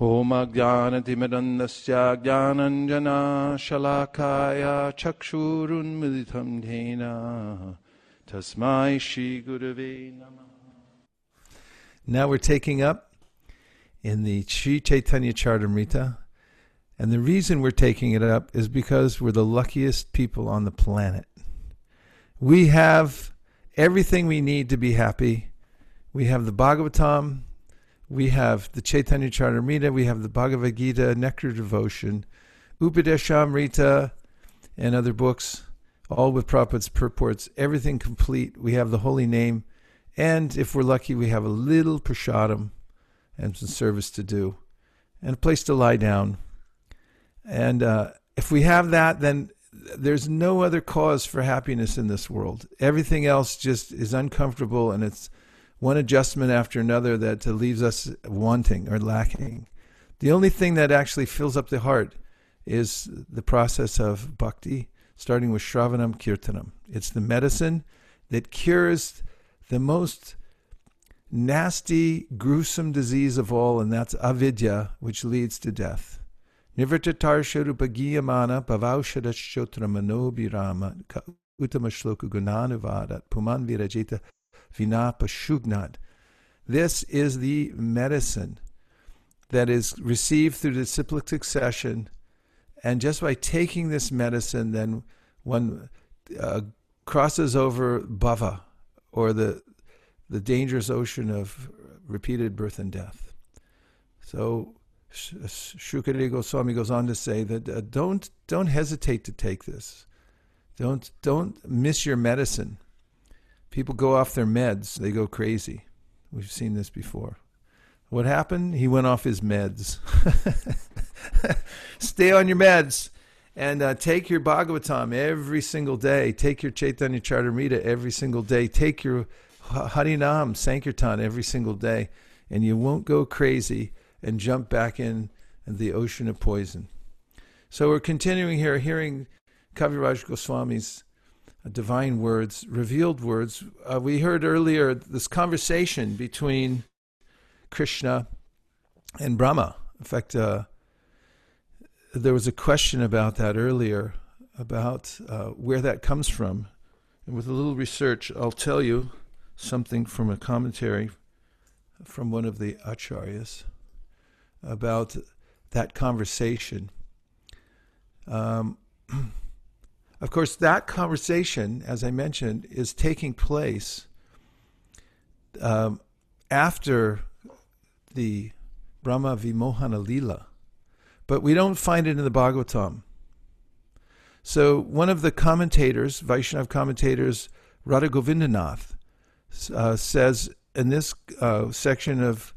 होमज्ञानतिमिरन्दस्य ज्ञानञ्जनाशलाकाय चक्षुरुन्मिलितं धेन तस्मै श्रीगुरवे नमः Now we're taking up in the Sri Chaitanya Charitamrita. And the reason we're taking it up is because we're the luckiest people on the planet. We have everything we need to be happy. We have the Bhagavatam, we have the Chaitanya Charitamrita, we have the Bhagavad Gita, Nectar Devotion, Upadeshamrita, and other books, all with Prabhupada's purports, everything complete. We have the holy name, and if we're lucky, we have a little prasadam and some service to do, and a place to lie down. And uh, if we have that, then there's no other cause for happiness in this world. Everything else just is uncomfortable, and it's one adjustment after another that uh, leaves us wanting or lacking. The only thing that actually fills up the heart is the process of bhakti, starting with Shravanam Kirtanam. It's the medicine that cures the most nasty, gruesome disease of all, and that's avidya, which leads to death. Nivrittatar sharupagiyamana pavaushadashotra manobirama uttama shloka gunanavadat puman virajita vinapashugnat. This is the medicine that is received through the disciplic succession. And just by taking this medicine, then one uh, crosses over bhava, or the, the dangerous ocean of repeated birth and death. So Shukadeva Goswami goes on to say that uh, don't don't hesitate to take this. Don't don't miss your medicine. People go off their meds, they go crazy. We've seen this before. What happened? He went off his meds. Stay on your meds and uh, take your Bhagavatam every single day. Take your Chaitanya Charitamrita every single day. Take your Harinam Sankirtan every single day, and you won't go crazy and jump back in the ocean of poison. So we're continuing here, hearing Kaviraj Goswami's divine words, revealed words. Uh, we heard earlier this conversation between Krishna and Brahma. In fact, uh, there was a question about that earlier, about uh, where that comes from. And with a little research, I'll tell you something from a commentary from one of the acharyas about that conversation. Um, Of course, that conversation, as I mentioned, is taking place um, after the Brahma Vimohana Lila, but we don't find it in the Bhagavatam. So one of the commentators, Vaishnav commentators, Radha Govindanath, uh, says in this uh, section of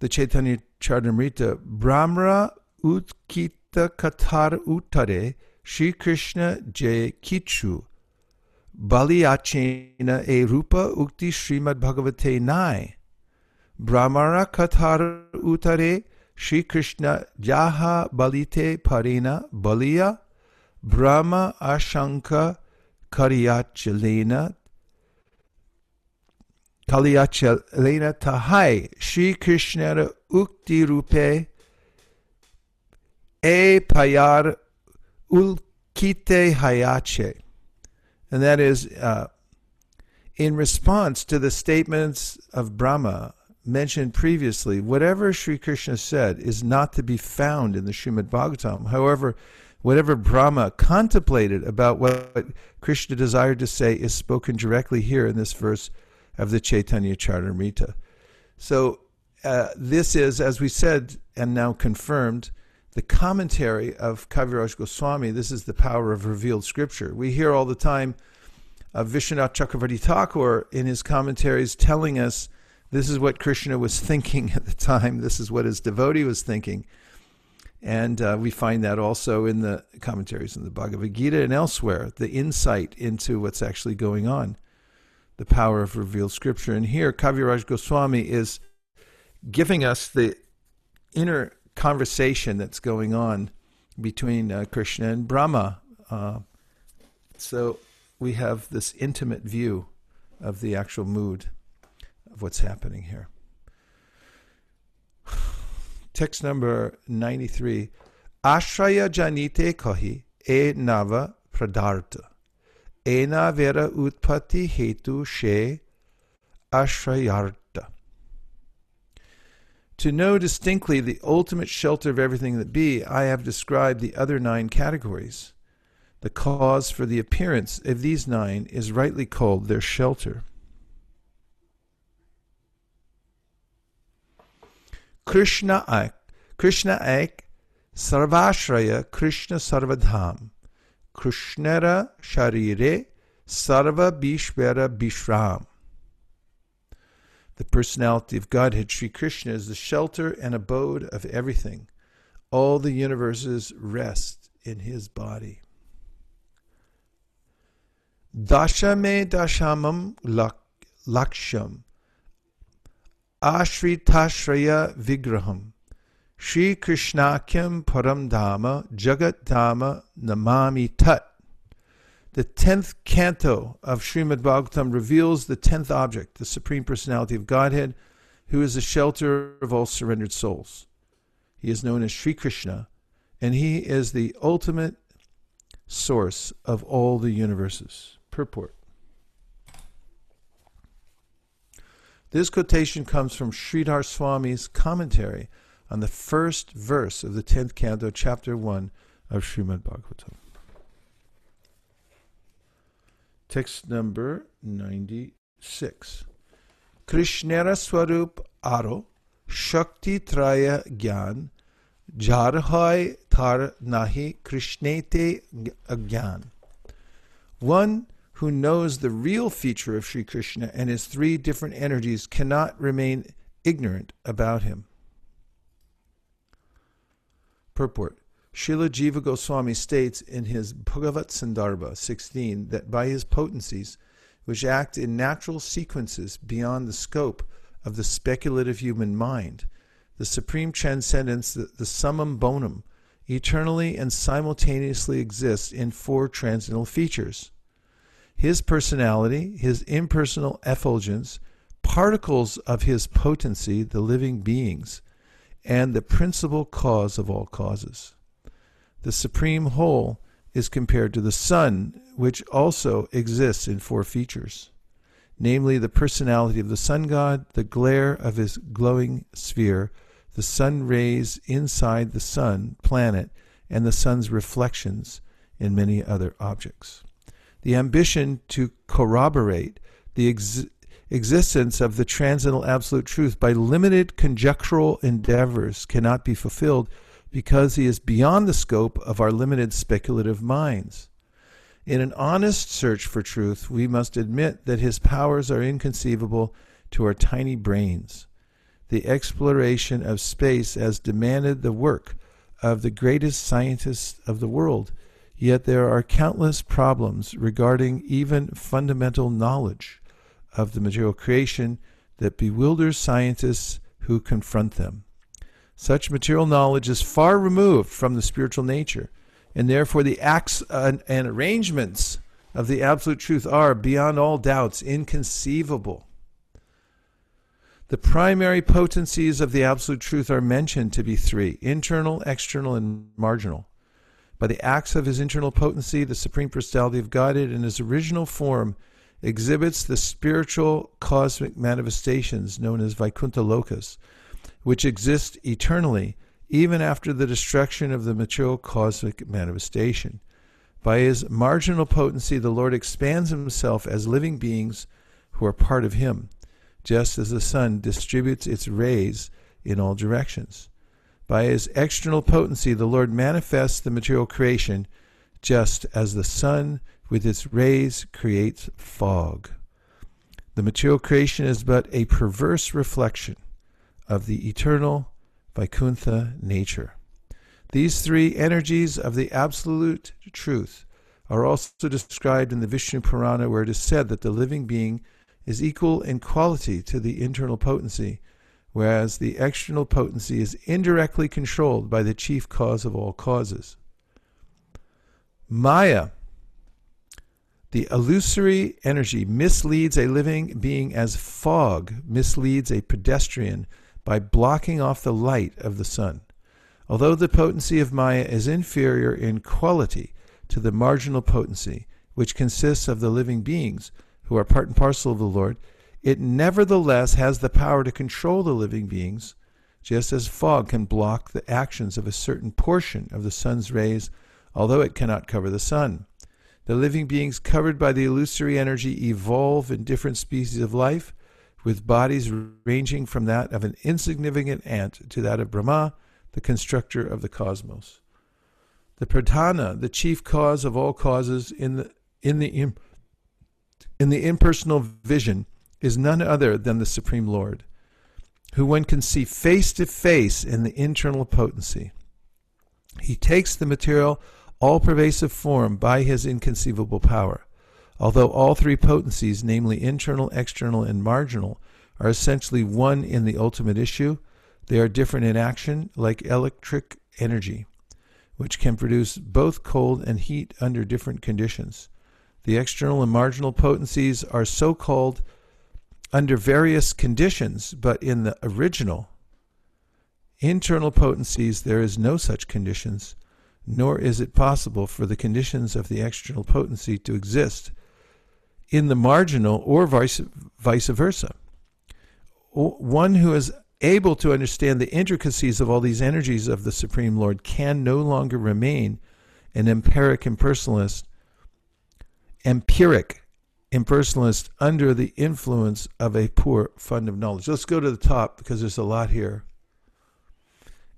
the Chaitanya Charitamrita, Brahma utkita katar utare Shri Krishna Je Kichu Baliachena E Rupa Ukti Srimad Bhagavate Nai. Brahmara Kathar Utare Shri Krishna Jaha Balite Parina Balia Brahma Ashanka Karyachalena Kalyachalena Tahai Shri Krishna Ukti Rupe E Payar ulkite hayache. And that is uh, in response to the statements of Brahma mentioned previously, whatever Sri Krishna said is not to be found in the Srimad Bhagavatam. However, whatever Brahma contemplated about what Krishna desired to say is spoken directly here in this verse of the Chaitanya Charitamrita. So, uh, this is, as we said and now confirmed, the commentary of Kaviraj Goswami. This is the power of revealed scripture. We hear all the time of Vishwanath Chakravarti Thakur in his commentaries telling us this is what Krishna was thinking at the time, this is what his devotee was thinking. And uh, we find that also in the commentaries in the Bhagavad Gita and elsewhere, the insight into what's actually going on, the power of revealed scripture. And here, Kaviraj Goswami is giving us the inner conversation that's going on between uh, Krishna and Brahma. Uh, so we have this intimate view of the actual mood of what's happening here. Text number 93. Ashraya janite kahi e nava pradarta. Ena vera utpati hetu she ashrayarta. To know distinctly the ultimate shelter of everything that be, I have described the other nine categories. The cause for the appearance of these nine is rightly called their shelter. Krishna Ek, Krishna Ek, Sarvashraya Krishna Sarvadham, Krishnara Sharire Sarva Bishvara Bishram. The personality of Godhead, Sri Krishna, is the shelter and abode of everything. All the universes rest in his body. Dashame dashamam laksham ashritashraya vigraham Sri Krishnakyam Param Dhamma Jagat Dhamma Namami Tat the tenth canto of Srimad Bhagavatam reveals the tenth object, the Supreme Personality of Godhead, who is the shelter of all surrendered souls. He is known as Sri Krishna, and he is the ultimate source of all the universes. Purport. This quotation comes from Sridhar Swami's commentary on the first verse of the 10th canto, chapter 1 of Srimad Bhagavatam. Text number 96. Krishnera Swarup Aro Shakti Traya Gyan Jarhai Tar Nahi Krishnete Agyan. One who knows the real feature of Sri Krishna and his three different energies cannot remain ignorant about him. Purport Srila Jiva Goswami states in his Bhagavat Sandarbha 16 that by his potencies, which act in natural sequences beyond the scope of the speculative human mind, the supreme transcendence, the, the summum bonum, eternally and simultaneously exists in four transcendental features. His personality, his impersonal effulgence, particles of his potency, the living beings, and the principal cause of all causes. The supreme whole is compared to the sun, which also exists in four features namely, the personality of the sun god, the glare of his glowing sphere, the sun rays inside the sun planet, and the sun's reflections in many other objects. The ambition to corroborate the ex- existence of the transcendental absolute truth by limited conjectural endeavors cannot be fulfilled because he is beyond the scope of our limited speculative minds. In an honest search for truth, we must admit that his powers are inconceivable to our tiny brains. The exploration of space has demanded the work of the greatest scientists of the world, yet there are countless problems regarding even fundamental knowledge of the material creation that bewilders scientists who confront them. Such material knowledge is far removed from the spiritual nature, and therefore the acts uh, and, arrangements of the absolute truth are, beyond all doubts, inconceivable. The primary potencies of the absolute truth are mentioned to be three internal, external, and marginal. By the acts of his internal potency, the supreme personality of Godhead in his original form exhibits the spiritual cosmic manifestations known as Vaikuntha Lokas, which exist eternally even after the destruction of the material cosmic manifestation. By his marginal potency, the Lord expands himself as living beings who are part of him, just as the sun distributes its rays in all directions. By his external potency, the Lord manifests the material creation, just as the sun with its rays creates fog. The material creation is but a perverse reflection of the eternal Vaikuntha nature. These three energies of the absolute truth are also described in the Vishnu Purana, where it is said that the living being is equal in quality to the internal potency, whereas the external potency is indirectly controlled by the chief cause of all causes. Maya, the illusory energy, misleads a living being as fog misleads a pedestrian by blocking off the light of the sun. Although the potency of Maya is inferior in quality to the marginal potency, which consists of the living beings who are part and parcel of the Lord, it nevertheless has the power to control the living beings, just as fog can block the actions of a certain portion of the sun's rays, although it cannot cover the sun. The living beings covered by the illusory energy evolve in different species of life, with bodies ranging from that of an insignificant ant to that of Brahma, the constructor of the cosmos. The pradhana, the chief cause of all causes in the in the in the impersonal vision, is none other than the Supreme Lord, who one can see face to face in the internal potency. He takes the material all pervasive form by his inconceivable power. Although all three potencies, namely internal, external, and marginal, are essentially one in the ultimate issue, they are different in action, like electric energy, which can produce both cold and heat under different conditions. The external and marginal potencies are so called under various conditions, but in the original internal potencies there is no such conditions nor is it possible for the conditions of the external potency to exist in the marginal or vice, vice versa. One who is able to understand the intricacies of all these energies of the Supreme Lord can no longer remain an empiric impersonalist, empiric impersonalist under the influence of a poor fund of knowledge. Let's go to the top because there's a lot here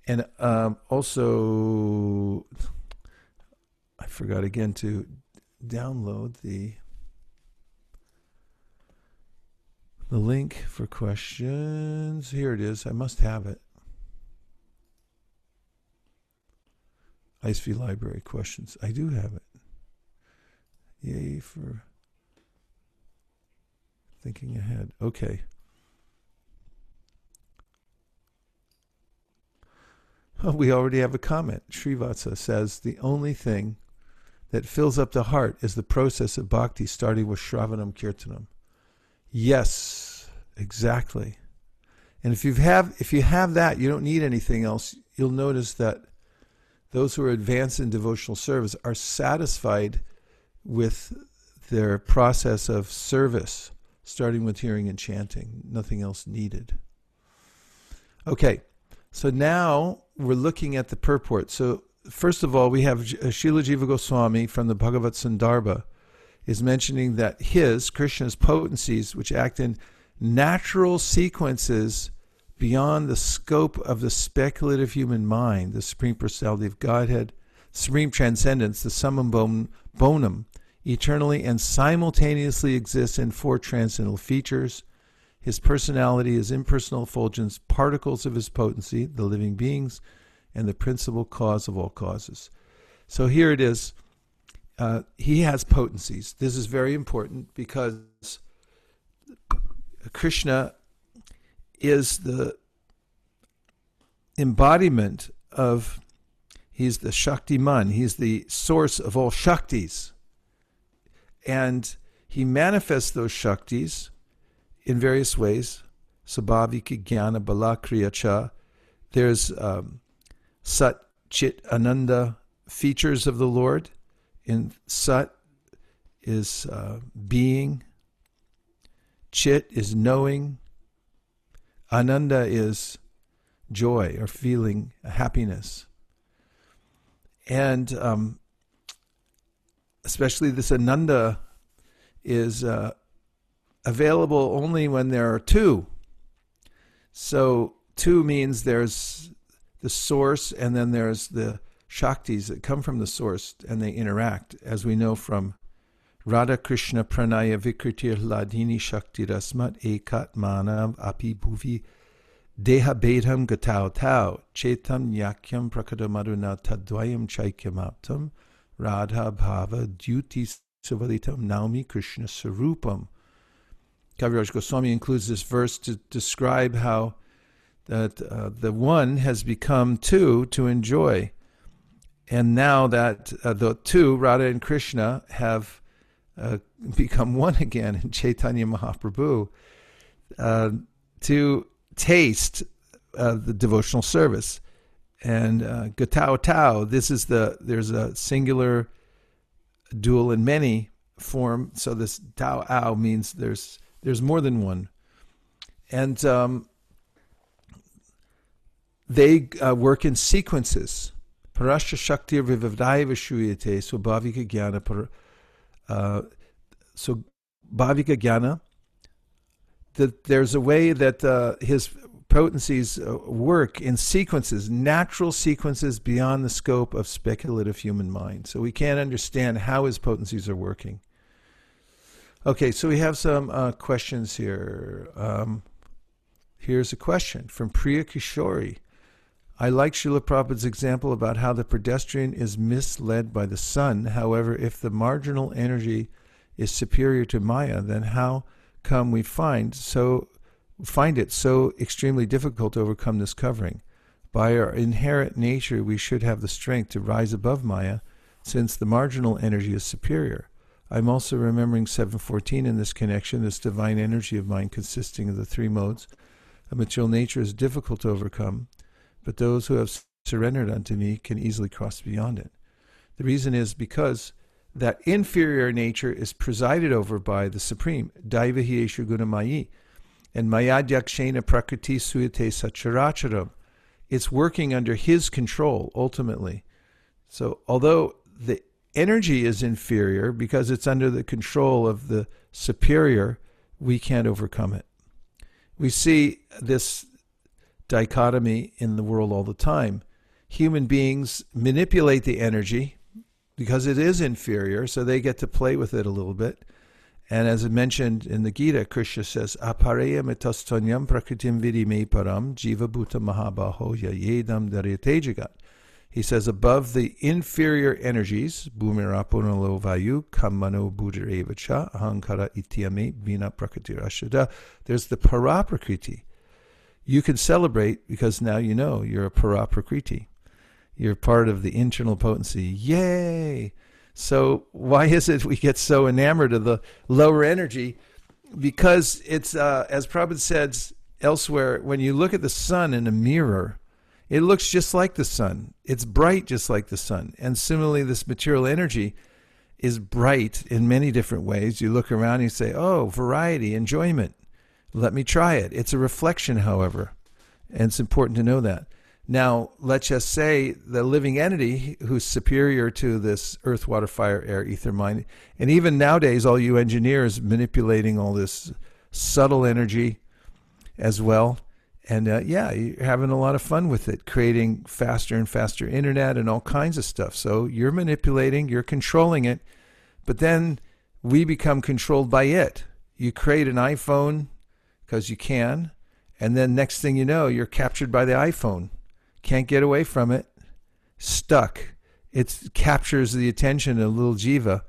and um, also I forgot again to download the the link for questions. Here it is. I must have it. ISV library questions. I do have it. Yay for thinking ahead. Okay. Oh, we already have a comment. Srivatsa says the only thing that fills up the heart is the process of bhakti starting with Shravanam Kirtanam. Yes, exactly. And if you have if you have that, you don't need anything else. You'll notice that those who are advanced in devotional service are satisfied with their process of service, starting with hearing and chanting. Nothing else needed. Okay, so now we're looking at the purport. So first of all, we have Srila Jiva Goswami from the Bhagavat Sandarbha is mentioning that his, Krishna's potencies, which act in natural sequences beyond the scope of the speculative human mind, the Supreme Personality of Godhead, Supreme Transcendence, the summum bonum, eternally and simultaneously exists in four transcendental features his personality is impersonal effulgence, particles of his potency, the living beings, and the principal cause of all causes. So here it is. Uh, he has potencies. This is very important because Krishna is the embodiment of, he's the Shaktiman, he's the source of all Shaktis. And he manifests those Shaktis in various ways. Sabhavika Jnana Balakriya. There's um, Sat Chit Ananda features of the Lord. In Sat is uh, being, Chit is knowing, Ananda is joy or feeling, happiness. And um, especially this Ananda is uh, available only when there are two. So two means there's the source and then there's the shaktis that come from the source and they interact, as we know from Radha Krishna Pranaya Vikritir Ladini Shakti Rasmat Ekat Manav Api Bhuvi Deha Bedham Gatau Tau Chetam Yakyam Prakadamaduna Tadvayam Chaikyamaptam Radha Bhava Duty Suvalitam Naumi Krishna Sarupam Kaviraj Goswami includes this verse to describe how that uh, the one has become two to enjoy. And now that uh, the two, Radha and Krishna, have uh, become one again in Chaitanya Mahaprabhu, uh, to taste uh, the devotional service. And uh, gatao tao, this is the, there's a singular dual and many form. So this tao ao means there's, there's more than one. And um, they uh, work in sequences. Parashya Shakti Vivavdaya Vishuyate Swabhavika Jnana. Uh, so Bhavika Jnana, that there's a way that uh, his potencies uh, work in sequences, natural sequences beyond the scope of speculative human mind. So we can't understand how his potencies are working. Okay, so we have some uh, questions here. Um, here's a question from Priya Kishori. I like Srila Prabhupada's example about how the pedestrian is misled by the sun. However, if the marginal energy is superior to Maya, then how come we find so find it so extremely difficult to overcome this covering? By our inherent nature, we should have the strength to rise above Maya, since the marginal energy is superior. I'm also remembering 714 in this connection, this divine energy of mind consisting of the three modes. A material nature is difficult to overcome but those who have surrendered unto me can easily cross beyond it. The reason is because that inferior nature is presided over by the Supreme, Daivahi Gunamayi, and Mayadhyakshena Prakriti Suyate Sacharacharam. It's working under his control ultimately. So, although the energy is inferior because it's under the control of the superior, we can't overcome it. We see this dichotomy in the world all the time. Human beings manipulate the energy because it is inferior, so they get to play with it a little bit. And as I mentioned in the Gita, Krishna says, Apareya metastonyam prakritim vidime param jiva bhuta mahabaho yedam daryatejagat. He says, above the inferior energies, bhumirapunalo vayu, kamano buddharevacha, ahankara ityame, bina prakriti there's the paraprakriti, you can celebrate because now you know you're a paraprakriti. You're part of the internal potency. Yay! So why is it we get so enamored of the lower energy? Because it's uh, as Prabhupada says elsewhere, when you look at the sun in a mirror, it looks just like the sun. It's bright just like the sun. And similarly, this material energy is bright in many different ways. You look around and you say, oh, variety, enjoyment. Let me try it. It's a reflection, however, and it's important to know that. Now, let's just say the living entity who's superior to this earth, water, fire, air, ether, mind, and even nowadays, all you engineers manipulating all this subtle energy as well. And uh, yeah, you're having a lot of fun with it, creating faster and faster internet and all kinds of stuff. So you're manipulating, you're controlling it, but then we become controlled by it. You create an iPhone, because you can. And then next thing you know, you're captured by the iPhone. Can't get away from it. Stuck. It captures the attention of little Jiva.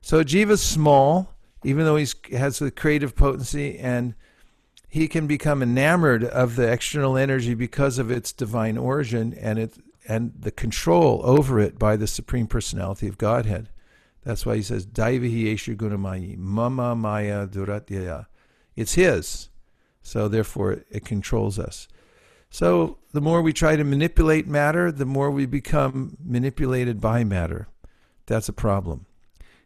So Jiva's small, even though he has the creative potency, and he can become enamored of the external energy because of its divine origin and it and the control over it by the Supreme Personality of Godhead. That's why he says, Daivahi Eshu Gunamayi, Mama Maya Duratyaya. It's his. So therefore, it controls us. So the more we try to manipulate matter, the more we become manipulated by matter. That's a problem.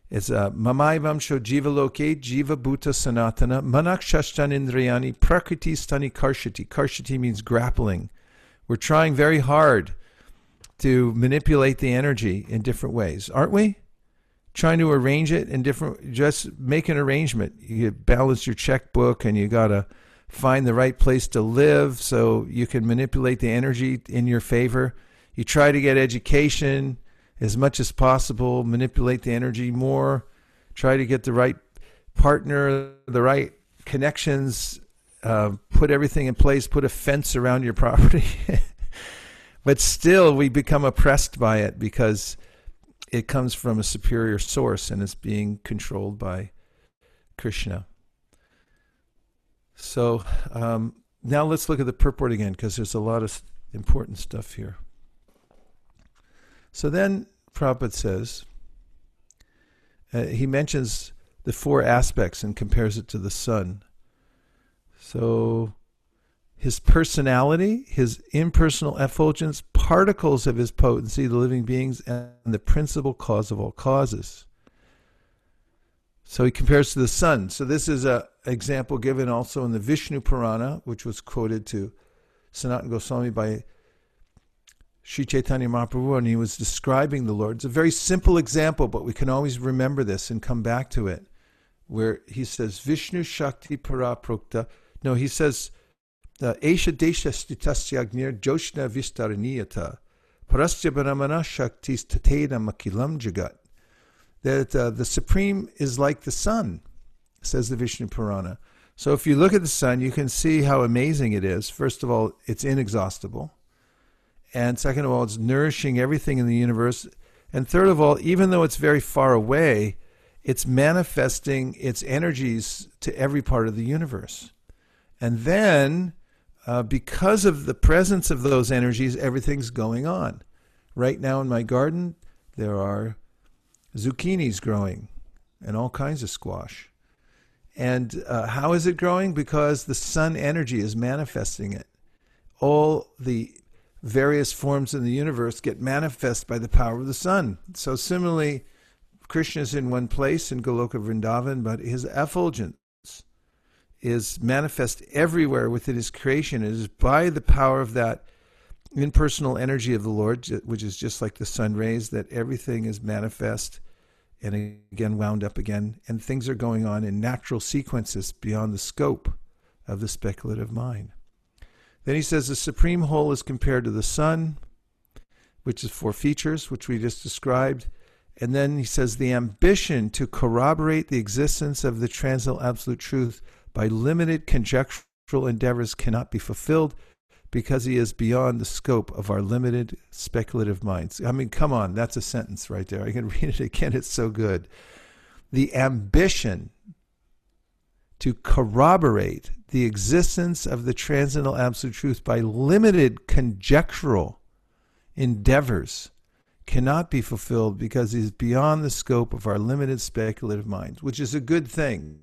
It's uh, mamaivam sho jiva loke jiva bhuta sanatana manak shashtan indriyani prakriti stani karshati. Karshati means grappling. We're trying very hard to manipulate the energy in different ways, aren't we? Trying to arrange it in different, just make an arrangement. You balance your checkbook and you got to find the right place to live so you can manipulate the energy in your favor. You try to get education as much as possible, manipulate the energy more, try to get the right partner, the right connections, uh, put everything in place, put a fence around your property. but still, we become oppressed by it because it comes from a superior source and it's being controlled by Krishna. So um, now let's look at the purport again because there's a lot of important stuff here. So then Prabhupada says, uh, he mentions the four aspects and compares it to the sun. So his personality, his impersonal effulgence, particles of his potency, the living beings, and the principal cause of all causes. So he compares to the sun. So this is an example given also in the Vishnu Purana, which was quoted to Sanatana Goswami by Sri Chaitanya Mahaprabhu, and he was describing the Lord. It's a very simple example, but we can always remember this and come back to it, where he says, Vishnu Shakti Paraprokta. No, he says, Esha Desha Stitasyagnir Joshna Vistaraniyata Parasya Brahmana Shaktis Tateda Makilam Jagat. That uh, the Supreme is like the sun, says the Vishnu Purana. So if you look at the sun, you can see how amazing it is. First of all, it's inexhaustible. And second of all, it's nourishing everything in the universe. And third of all, even though it's very far away, it's manifesting its energies to every part of the universe. And then, uh, because of the presence of those energies, everything's going on. Right now in my garden, there are zucchinis growing and all kinds of squash. And uh, how is it growing? Because the sun energy is manifesting it. All the various forms in the universe get manifest by the power of the sun. So similarly, Krishna is in one place in Goloka Vrindavan, but his effulgence is manifest everywhere within his creation. It is by the power of that impersonal energy of the Lord, which is just like the sun rays, that everything is manifest and again wound up again, and things are going on in natural sequences beyond the scope of the speculative mind. Then he says the supreme whole is compared to the sun, which is four features, which we just described. And then he says the ambition to corroborate the existence of the transcendental absolute truth by limited conjectural endeavors cannot be fulfilled because he is beyond the scope of our limited speculative minds. I mean, come on, that's a sentence right there. I can read it again, it's so good. The ambition to corroborate the existence of the transcendental absolute truth by limited conjectural endeavors cannot be fulfilled because it is beyond the scope of our limited speculative minds, which is a good thing.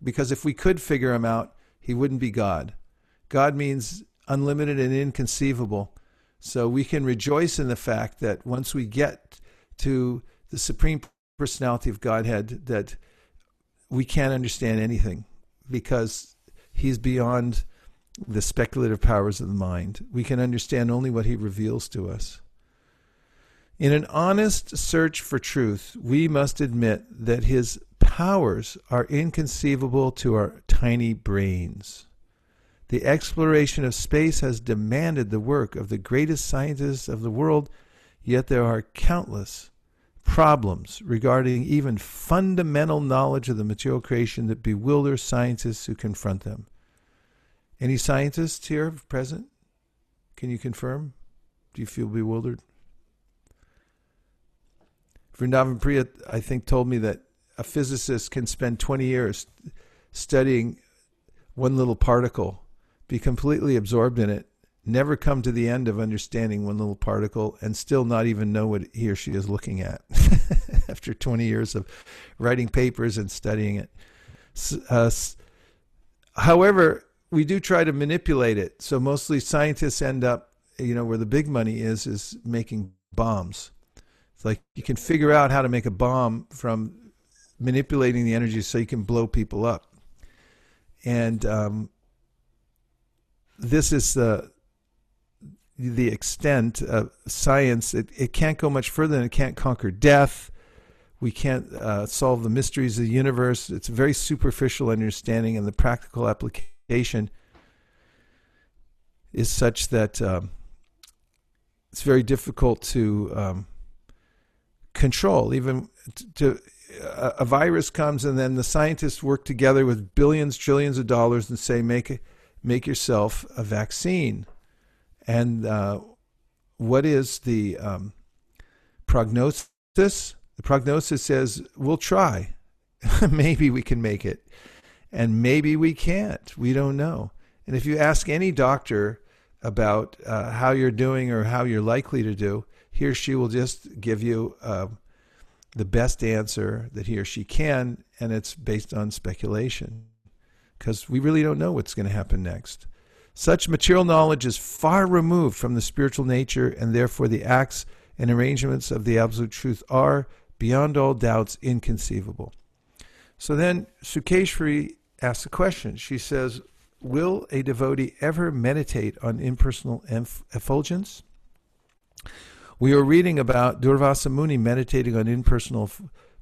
Because if we could figure him out, he wouldn't be God. God means unlimited and inconceivable. So we can rejoice in the fact that once we get to the supreme personality of Godhead, that we can't understand anything because he's beyond the speculative powers of the mind. We can understand only what he reveals to us. In an honest search for truth, we must admit that his powers are inconceivable to our tiny brains. The exploration of space has demanded the work of the greatest scientists of the world, yet there are countless problems regarding even fundamental knowledge of the material creation that bewilder scientists who confront them. Any scientists here present? Can you confirm? Do you feel bewildered? Vrindavan Priya, I think, told me that a physicist can spend 20 years studying one little particle, be completely absorbed in it, never come to the end of understanding one little particle and still not even know what he or she is looking at after 20 years of writing papers and studying it. Uh, however, we do try to manipulate it. So mostly scientists end up, you know, where the big money is, is making bombs. It's like you can figure out how to make a bomb from manipulating the energy so you can blow people up. And um, this is the the extent of science, it, it can't go much further than it can't conquer death. We can't uh, solve the mysteries of the universe. It's a very superficial understanding, and the practical application is such that um, it's very difficult to um, control. Even to, a, virus comes, and then the scientists work together with billions, trillions of dollars, and say, make make yourself a vaccine and uh, what is the um, prognosis? The prognosis says we'll try. maybe we can make it. And maybe we can't. We don't know. And if you ask any doctor about uh, how you're doing or how you're likely to do, he or she will just give you uh, the best answer that he or she can, and it's based on speculation because we really don't know what's going to happen next. Such material knowledge is far removed from the spiritual nature, and therefore the acts and arrangements of the Absolute Truth are, beyond all doubts, inconceivable. So then Sukeshwari asks a question. She says, Will a devotee ever meditate on impersonal effulgence? We are reading about Durvasa Muni meditating on impersonal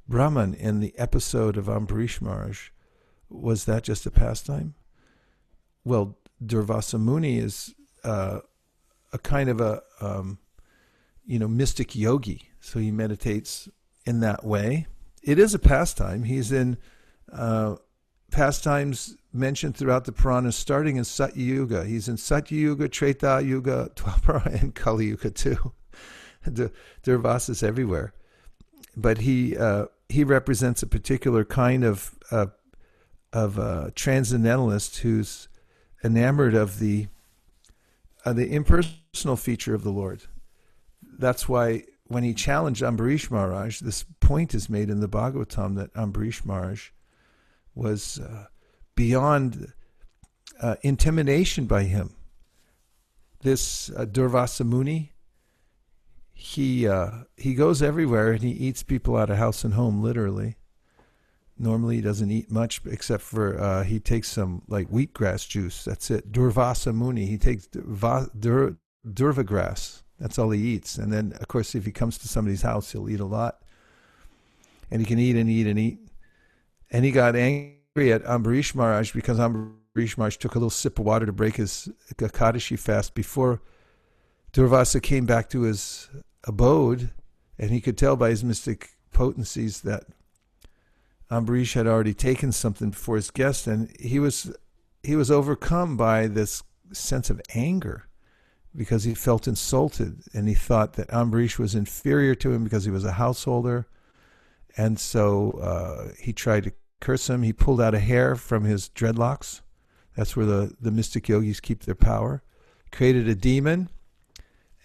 Brahman in the episode of Ambarish. Was that just a pastime? Well, Durvasa Muni is uh, a kind of a um, you know mystic yogi, so he meditates in that way. It is a pastime. He's in uh, pastimes mentioned throughout the Puranas, starting in Satya Yuga. He's in Satya Yuga, Treta Yuga, Dwapara, and Kali Yuga too. the is everywhere, but he uh, he represents a particular kind of uh, of uh, transcendentalist who's enamored of the uh, the impersonal feature of the Lord. That's why when he challenged Ambarish Maharaj, this point is made in the Bhagavatam that Ambarish Maharaj was uh, beyond uh, intimidation by him. This uh, Durvasa Muni, he uh, he goes everywhere and he eats people out of house and home, literally. Normally, he doesn't eat much except for uh, he takes some like wheatgrass juice. That's it. Durvasa Muni. He takes Dur, Dur, Durva grass. That's all he eats. And then, of course, if he comes to somebody's house, he'll eat a lot. And he can eat and eat and eat. And he got angry at Ambarish Maharaj because Ambarish Maharaj took a little sip of water to break his Ekadashi fast before Durvasa came back to his abode. And he could tell by his mystic potencies that Ambarish had already taken something before his guest, and he was he was overcome by this sense of anger because he felt insulted and he thought that Ambarish was inferior to him because he was a householder, and so uh, he tried to curse him. He pulled out a hair from his dreadlocks. That's where the the mystic yogis keep their power. Created a demon,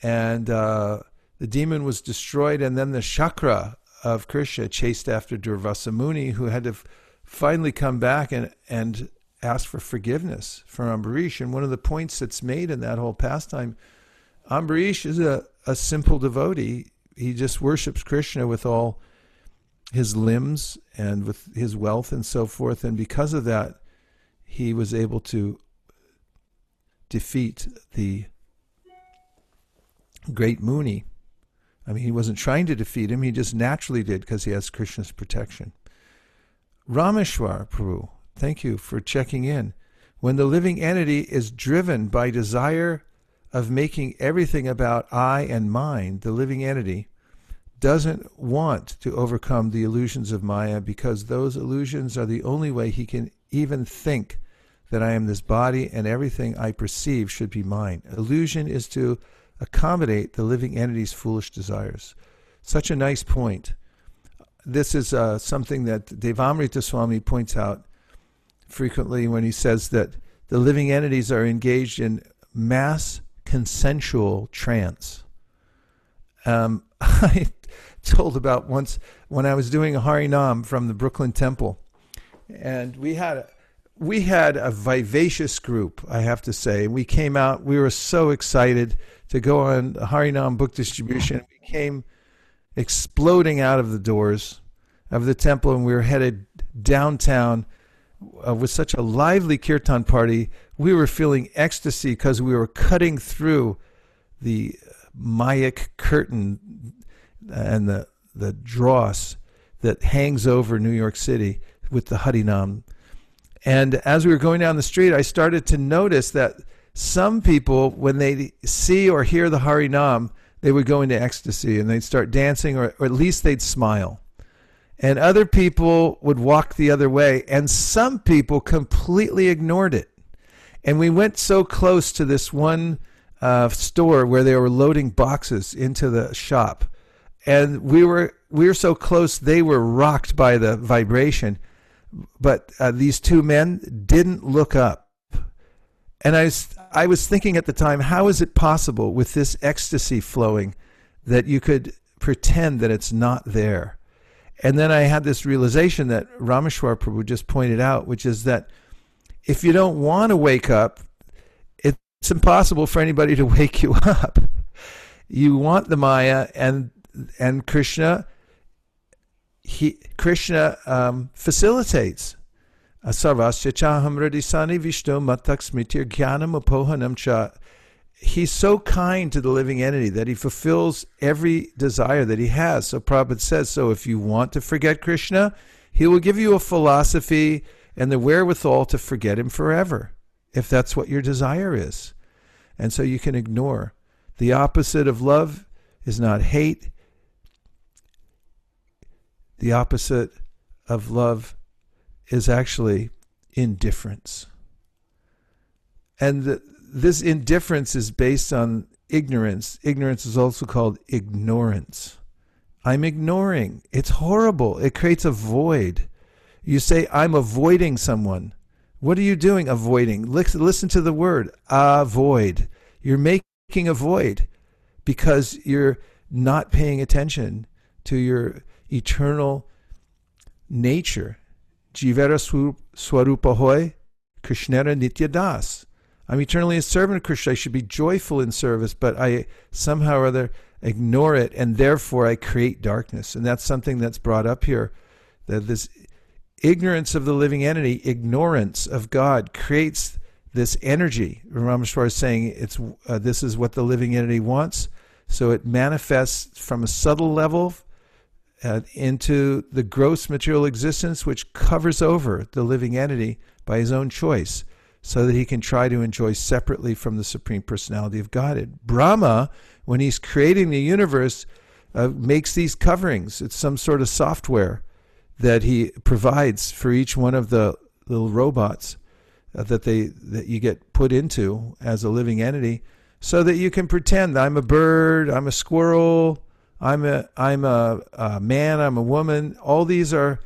and uh, the demon was destroyed, and then the chakra of Krishna chased after Durvasa Muni, who had to f- finally come back and, and ask for forgiveness from Ambarish. And one of the points that's made in that whole pastime, Ambarish is a, a simple devotee. He just worships Krishna with all his limbs and with his wealth and so forth. And because of that, he was able to defeat the great Muni I mean, he wasn't trying to defeat him, he just naturally did because he has Krishna's protection. Rameshwar Prabhu, thank you for checking in. When the living entity is driven by desire of making everything about I and mine, the living entity doesn't want to overcome the illusions of Maya because those illusions are the only way he can even think that I am this body and everything I perceive should be mine. Illusion is to accommodate the living entity's foolish desires. Such a nice point. This is uh, something that Devamrita Swami points out frequently when he says that the living entities are engaged in mass consensual trance. Um, I told about once when I was doing a Harinam from the Brooklyn Temple, and we had a, we had a vivacious group, I have to say. We came out, we were so excited to go on Harinam book distribution. We came exploding out of the doors of the temple, and we were headed downtown uh, with such a lively kirtan party. We were feeling ecstasy because we were cutting through the Mayak curtain and the the dross that hangs over New York City with the Harinam. And as we were going down the street, I started to notice that some people, when they see or hear the Hari Nam, they would go into ecstasy and they'd start dancing, or, or at least they'd smile. And other people would walk the other way, and some people completely ignored it. And we went so close to this one uh, store where they were loading boxes into the shop, and we were we were so close they were rocked by the vibration. But uh, these two men didn't look up and I was, I was thinking at the time, how is it possible with this ecstasy flowing that you could pretend that it's not there? And then I had this realization that Rameshwar Prabhu just pointed out, which is that if you don't want to wake up, it's impossible for anybody to wake you up. You want the Maya, and and Krishna, he Krishna um, facilitates. Sarvasya chaham radisani vishnu matak smitir jnanam upohanam cha. He's so kind to the living entity that he fulfills every desire that he has. So Prabhupada says, so if you want to forget Krishna, he will give you a philosophy and the wherewithal to forget him forever, if that's what your desire is. And so you can ignore. The opposite of love is not hate. The opposite of love is actually indifference. And the, this indifference is based on ignorance. Ignorance is also called ignorance. I'm ignoring. It's horrible. It creates a void. You say, I'm avoiding someone. What are you doing avoiding? Listen to the word avoid. You're making a void because you're not paying attention to your eternal nature Jivera Swarupa Hoy, Krishnera Nitya Das. I'm eternally a servant of Krishna. I should be joyful in service, but I somehow or other ignore it, and therefore I create darkness. And that's something that's brought up here. That this ignorance of the living entity, ignorance of God, creates this energy. Rameshwar is saying it's uh, this is what the living entity wants. So it manifests from a subtle level uh, into the gross material existence, which covers over the living entity by his own choice, so that he can try to enjoy separately from the Supreme Personality of Godhead. Brahma, when he's creating the universe, uh, makes these coverings. It's some sort of software that he provides for each one of the little robots uh, that they that you get put into as a living entity, so that you can pretend I'm a bird, I'm a squirrel, I'm a I'm a, a man. I'm a woman. All these are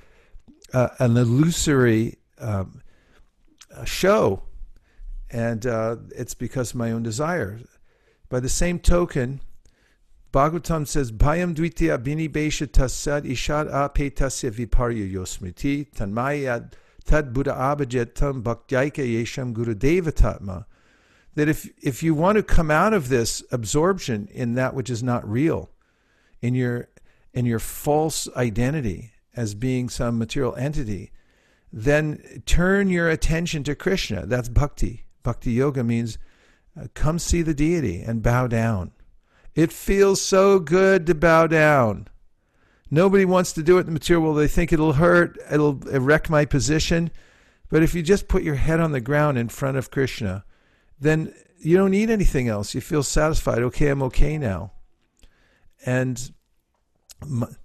uh, an illusory um, show, and uh, it's because of my own desire. By the same token, Bhagavatam says, "Bhayam dvitya bini besha tasad ishad ape tasya viparya yosmriti tanmaya tad buddha abhajetam bhaktyaika yesham gurudeva tatma." That if if you want to come out of this absorption in that which is not real, in your in your false identity as being some material entity, then turn your attention to Krishna. That's bhakti. Bhakti yoga means uh, come see the deity and bow down. It feels so good to bow down. Nobody wants to do it in the material world. They think it'll hurt, it'll wreck my position. But if you just put your head on the ground in front of Krishna, then you don't need anything else. You feel satisfied. Okay, I'm okay now and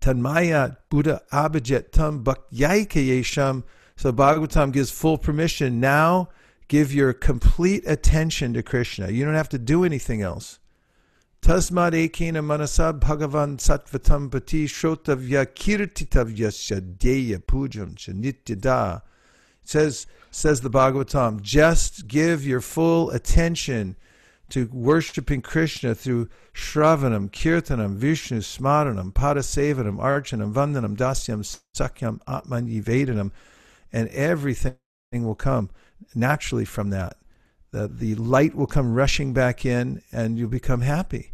Tanmaya Buddha Abhijat Tam Bhakyaikayesham. So Bhagavatam gives full permission. Now give your complete attention to Krishna. You don't have to do anything else. Tasmad ekena manasa bhagavan sattvatam pati shrotavya kirtitavya shadeya pujam chanityada. Says, says the Bhagavatam, just give your full attention to worshiping Krishna through Shravanam, Kirtanam, Vishnu, Smaranam, Padasevanam, Archanam, Vandanam, Dasyam, Sakyam, Atman, and everything will come naturally from that. The, the light will come rushing back in and you'll become happy.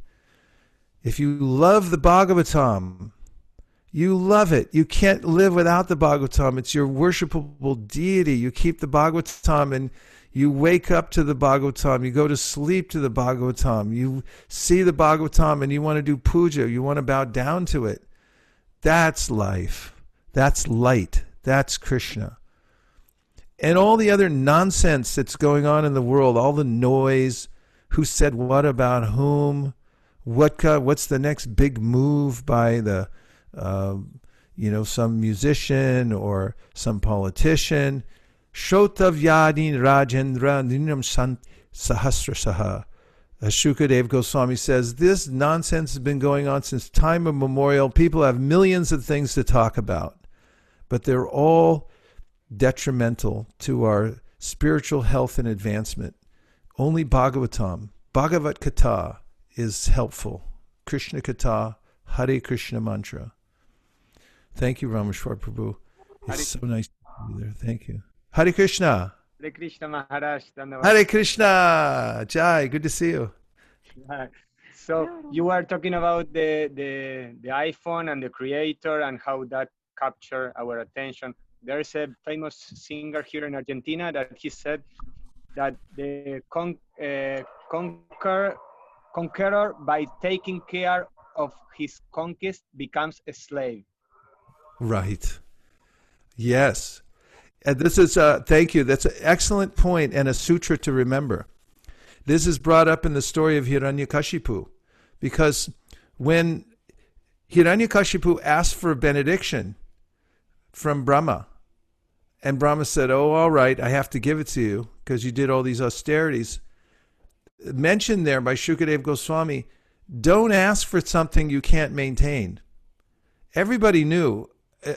If you love the Bhagavatam, you love it. You can't live without the Bhagavatam. It's your worshipable deity. You keep the Bhagavatam and you wake up to the Bhagavatam. You go to sleep to the Bhagavatam. You see the Bhagavatam and you want to do puja. You want to bow down to it. That's life. That's light. That's Krishna. And all the other nonsense that's going on in the world, all the noise, who said what about whom, what what's the next big move by the, uh, you know, some musician or some politician Shotavyadin Rajendra Ninam Sant Sahasrasaha. As Shukadev Goswami says, this nonsense has been going on since time immemorial. People have millions of things to talk about, but they're all detrimental to our spiritual health and advancement. Only Bhagavatam, Bhagavat Kata, is helpful. Krishna Kata, Hare Krishna mantra. Thank you, Rameshwar Prabhu. It's so nice to be there. Thank you. Hare Krishna. Hare Krishna Maharaj. Hare Krishna. Jai, good to see you. Hi. So you were talking about the, the the iPhone and the creator and how that captured our attention. There's a famous singer here in Argentina that he said that the con, uh, conquer, conqueror by taking care of his conquest becomes a slave. Right. Yes. And this is, uh, thank you. That's an excellent point and a sutra to remember. This is brought up in the story of Hiranyakashipu because when Hiranyakashipu asked for a benediction from Brahma, and Brahma said, Oh, all right, I have to give it to you because you did all these austerities. Mentioned there by Shukadev Goswami, don't ask for something you can't maintain. Everybody knew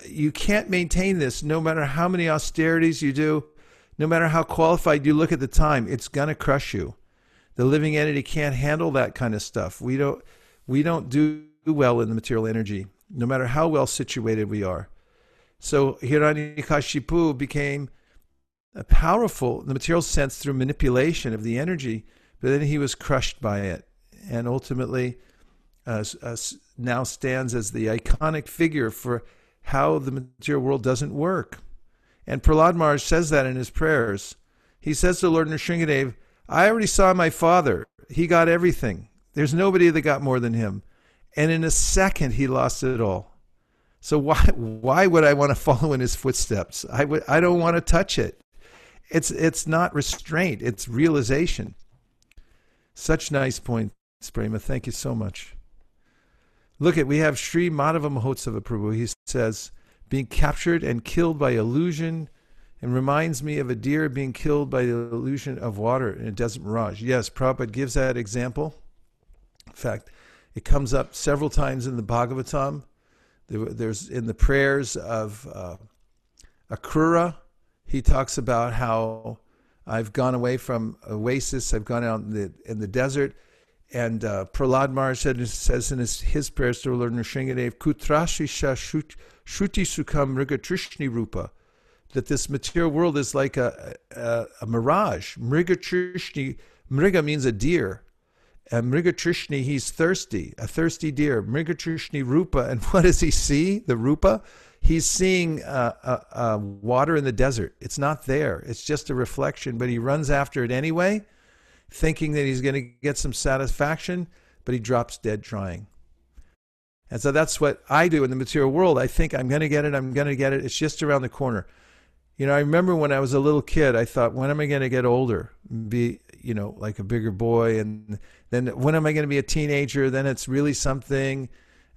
you can't maintain this no matter how many austerities you do, no matter how qualified you look at the time, it's going to crush you. The living entity can't handle that kind of stuff. We don't we don't do well in the material energy, no matter how well situated we are. So Hiranyakashipu became powerful in the material sense through manipulation of the energy, but then he was crushed by it, and ultimately uh, uh, now stands as the iconic figure for how the material world doesn't work. And Prahlad Maharaj says that in his prayers. He says to Lord Nrsingadev, I already saw my father. He got everything. There's nobody that got more than him. And in a second, he lost it all. So why why would I want to follow in his footsteps? I would I don't want to touch it. It's it's not restraint, it's realization. Such nice points, Prema. Thank you so much. Look at we have Sri Madhava Mahotsava Prabhu. He says, being captured and killed by illusion and reminds me of a deer being killed by the illusion of water in a desert mirage. Yes, Prabhupada gives that example. In fact, it comes up several times in the Bhagavatam there's in the prayers of uh, Akrura, he talks about how I've gone away from oasis, I've gone out in the in the desert, and uh, Prahlad Maharaj says in his, his prayers to Lord Nrsingadev, Kutrashisha Shruti Sukham Mrigatrishni Rupa, that this material world is like a, a, a mirage. Mrigatrishni, Mriga means a deer, and Mrigatrishni, he's thirsty, a thirsty deer. Mrigatrishni Rupa, and what does he see? The Rupa? He's seeing uh, uh, uh, water in the desert. It's not there. It's just a reflection, but he runs after it anyway, thinking that he's going to get some satisfaction, but he drops dead trying. And so that's what I do in the material world. I think I'm going to get it. I'm going to get it. It's just around the corner. You know, I remember when I was a little kid, I thought, when am I going to get older? Be, you know, like a bigger boy. And then when am I going to be a teenager? Then it's really something.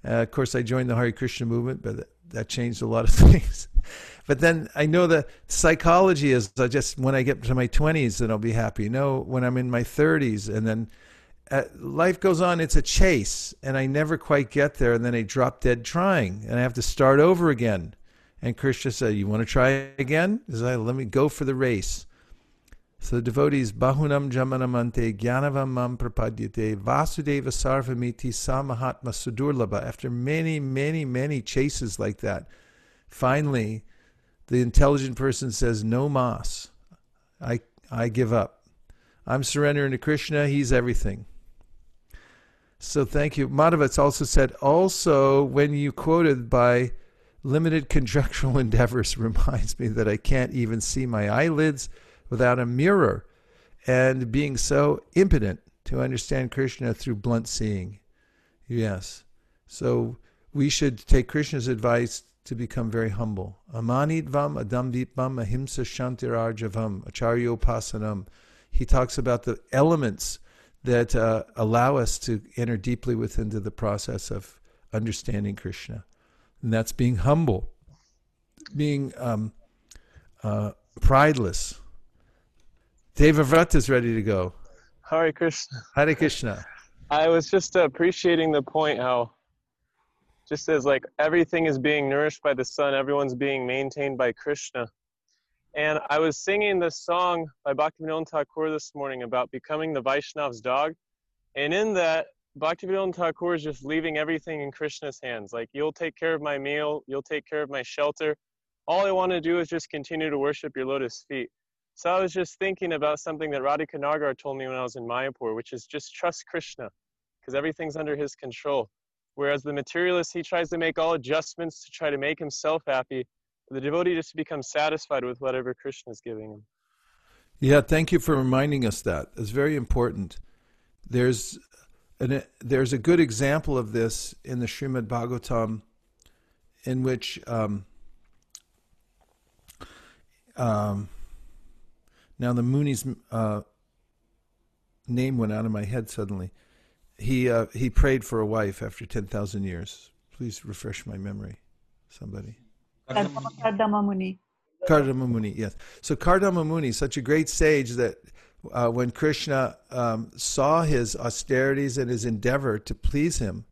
Uh, of course, I joined the Hare Krishna movement, but that changed a lot of things. But then I know the psychology is I just when I get to my 20s, then I'll be happy. No, when I'm in my 30s, and then uh, life goes on. It's a chase, and I never quite get there, and then I drop dead trying, and I have to start over again. And Krishna said, "You want to try again?" He said, "Let me go for the race." So the devotees, Bahunam Jamanamante Gyanavam Mam Prapadyate Vasudeva Sarvamiti Samahatma Sudurlabha. After many, many, many chases like that, finally the intelligent person says, No mas. I I give up. I'm surrendering to Krishna, he's everything. So thank you. Madhavats also said, also when you quoted by limited conjectural endeavors reminds me that I can't even see my eyelids without a mirror and being so impotent to understand Krishna through blunt seeing. Yes. So we should take Krishna's advice to become very humble. Amanidvam adamdipam ahimsa shantirarjavam acharyopasanam. He talks about the elements that uh, allow us to enter deeply within the process of understanding Krishna. And that's being humble, being um, uh, prideless, Devavrat is ready to go. Hare Krishna. Hare Krishna. I was just appreciating the point how just says like everything is being nourished by the sun, everyone's being maintained by Krishna. And I was singing this song by Bhaktivinoda Thakur this morning about becoming the Vaishnav's dog. And in that, Bhaktivinoda Thakur is just leaving everything in Krishna's hands. Like, you'll take care of my meal, you'll take care of my shelter. All I want to do is just continue to worship your lotus feet. So I was just thinking about something that Radhika Nagar told me when I was in Mayapur, which is just trust Krishna, because everything's under his control. Whereas the materialist, he tries to make all adjustments to try to make himself happy. The devotee just becomes satisfied with whatever Krishna is giving him. Yeah, thank you for reminding us that. It's very important. There's an, there's a good example of this in the Srimad Bhagavatam, in which um, um, now the Muni's uh, name went out of my head suddenly. He uh, he prayed for a wife after ten thousand years. Please refresh my memory, somebody. Kardama Muni. Kardama Muni, yes. So Kardama Muni, such a great sage that uh, when Krishna um, saw his austerities and his endeavor to please him,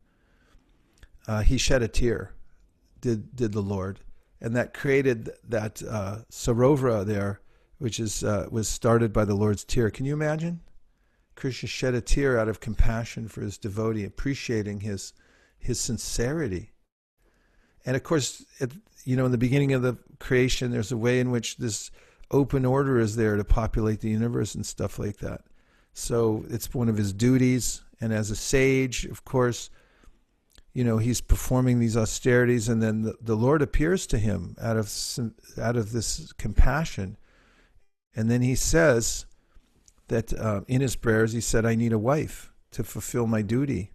uh, he shed a tear. Did did the Lord, and that created that uh, Sarovara there, which is uh, was started by the Lord's tear. Can you imagine? Krishna shed a tear out of compassion for his devotee, appreciating his his sincerity. And of course, you know, in the beginning of the creation, there's a way in which this open order is there to populate the universe and stuff like that. So it's one of his duties. And as a sage, of course, you know, he's performing these austerities, and then the, the Lord appears to him out of out of this compassion, and then he says that uh, in his prayers he said, "I need a wife to fulfill my duty."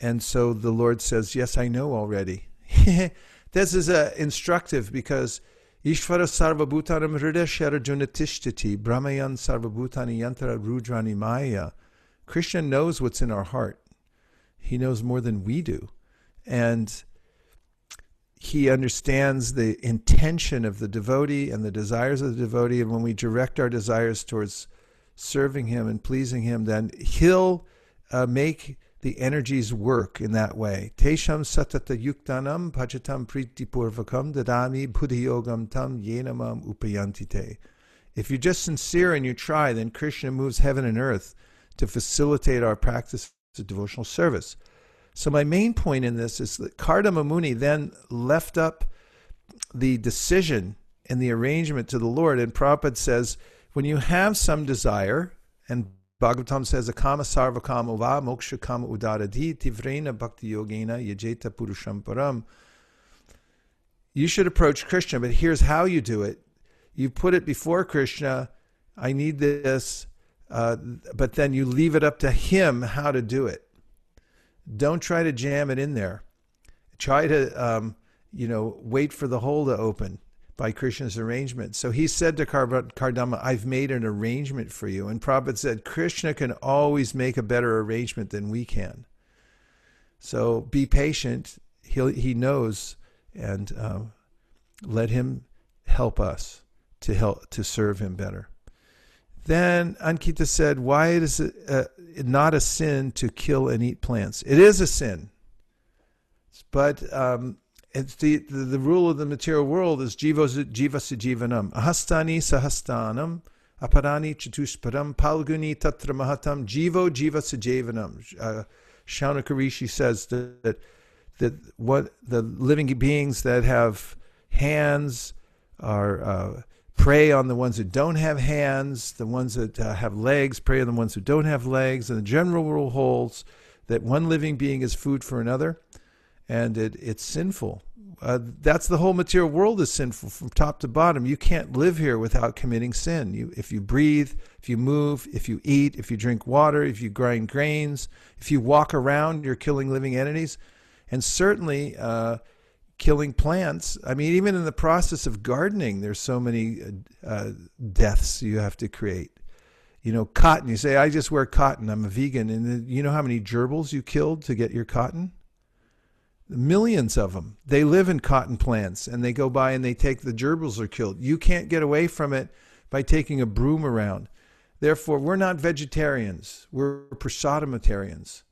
And so the Lord says, "Yes, I know already." this is uh, instructive because Ishvara sarvabhutanam hrideshara junatishtiti brahmayan sarvabhutani yantra rudrani maya. Krishna knows what's in our heart. He knows more than we do. And he understands the intention of the devotee and the desires of the devotee. And when we direct our desires towards serving him and pleasing him, then he'll uh, make the energies work in that way. Tesham satata yuktanam pachatam priti purvakam dadami buddhiyogam tam yenamam upayantite. If you're just sincere and you try, then Krishna moves heaven and earth to facilitate our practice of devotional service. So my main point in this is that Kardama Muni then left up the decision and the arrangement to the Lord. And Prabhupada says, when you have some desire, and Bhagavatam says, Akama sarva kama va moksha kama udaradi tivrena bhakti yogena yajeta purusham param. You should approach Krishna, but here's how you do it. You put it before Krishna, I need this, uh, but then you leave it up to him how to do it. Don't try to jam it in there. Try to, um, you know, wait for the hole to open by Krishna's arrangement. So he said to Kardama, I've made an arrangement for you. And Prabhupada said, Krishna can always make a better arrangement than we can. So be patient. He'll, he knows, and uh, let him help us to help to serve him better. Then Ankita said, "Why is it uh, not a sin to kill and eat plants? It is a sin, but um, it's the, the, the rule of the material world is jiva jiva jivanam ahastani sahastanam aparani chatushparam palguni tatra mahatam jivo jiva sajavanam. Uh, Shaunaka Rishi says that, that that what the living beings that have hands are uh, prey on the ones that don't have hands, the ones that uh, have legs prey on the ones who don't have legs, and the general rule holds that one living being is food for another and it, it's sinful. Uh, that's the whole material world is sinful from top to bottom. You can't live here without committing sin. You, if you breathe, if you move, if you eat, if you drink water, if you grind grains, if you walk around, you're killing living entities, and certainly uh, killing plants. I mean, even in the process of gardening, there's so many uh, uh deaths you have to create. You know, cotton. You say, "I just wear cotton. I'm a vegan," and you know how many gerbils you killed to get your cotton? Millions of them. They live in cotton plants and they go by and they take the gerbils are killed. You can't get away from it by taking a broom around. Therefore, we're not vegetarians. We're prasadamatarians.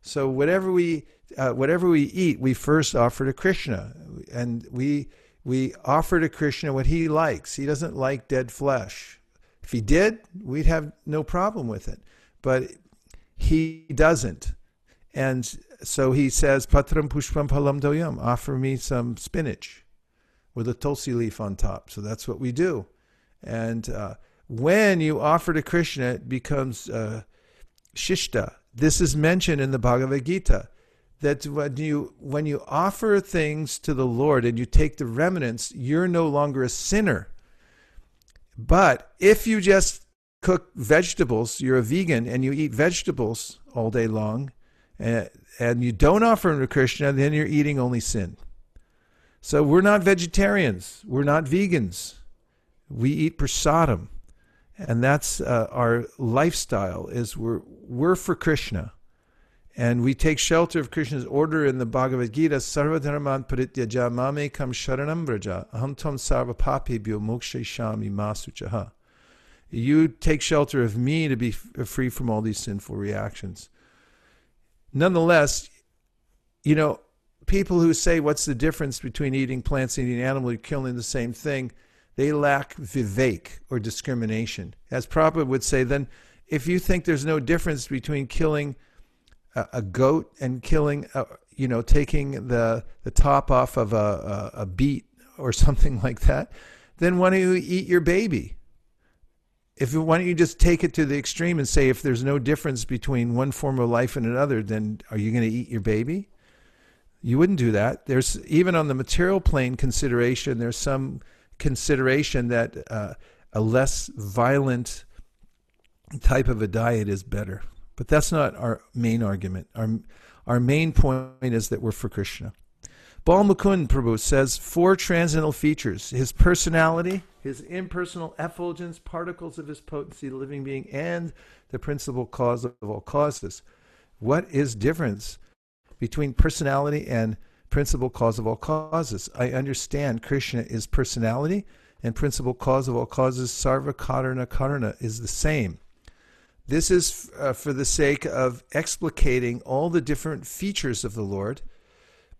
So whatever we uh, whatever we eat, we first offer to Krishna, and we we offer to Krishna what he likes. He doesn't like dead flesh. If he did, we'd have no problem with it. But he doesn't. And so he says, Patram pushpam palam doyam, offer me some spinach with a tulsi leaf on top. So that's what we do. And uh, when you offer to Krishna, it becomes uh, shishta. This is mentioned in the Bhagavad Gita that when you when you offer things to the Lord and you take the remnants, you're no longer a sinner. But if you just cook vegetables, you're a vegan and you eat vegetables all day long, and, you don't offer to Krishna, then you're eating only sin. So we're not vegetarians. We're not vegans. We eat prasadam, and that's uh, our lifestyle. Is we're we're for Krishna, and we take shelter of Krishna's order in the Bhagavad Gita. Sarvadharman parityaja mame kam sharanam vraja aham tom sarva papebhyo moksha shami masuchaha. You take shelter of me to be free from all these sinful reactions. Nonetheless, you know, people who say, What's the difference between eating plants and eating animals? You're killing the same thing. They lack vivek or discrimination. As Prabhupada would say, then if you think there's no difference between killing a, a goat and killing, a, you know, taking the, the top off of a, a, a beet or something like that, then why don't you eat your baby? If why don't you just take it to the extreme and say if there's no difference between one form of life and another, then are you going to eat your baby? You wouldn't do that. There's even on the material plane consideration. There's some consideration that uh, a less violent type of a diet is better. But that's not our main argument. Our our main point is that we're for Krishna. Bal Mukund Prabhu says four transcendental features his personality, his impersonal effulgence, particles of his potency, living being, and the principal cause of all causes. What is difference between personality and principal cause of all causes? I understand Krishna is personality, and principal cause of all causes, sarva karana is the same. This is uh, for the sake of explicating all the different features of the Lord,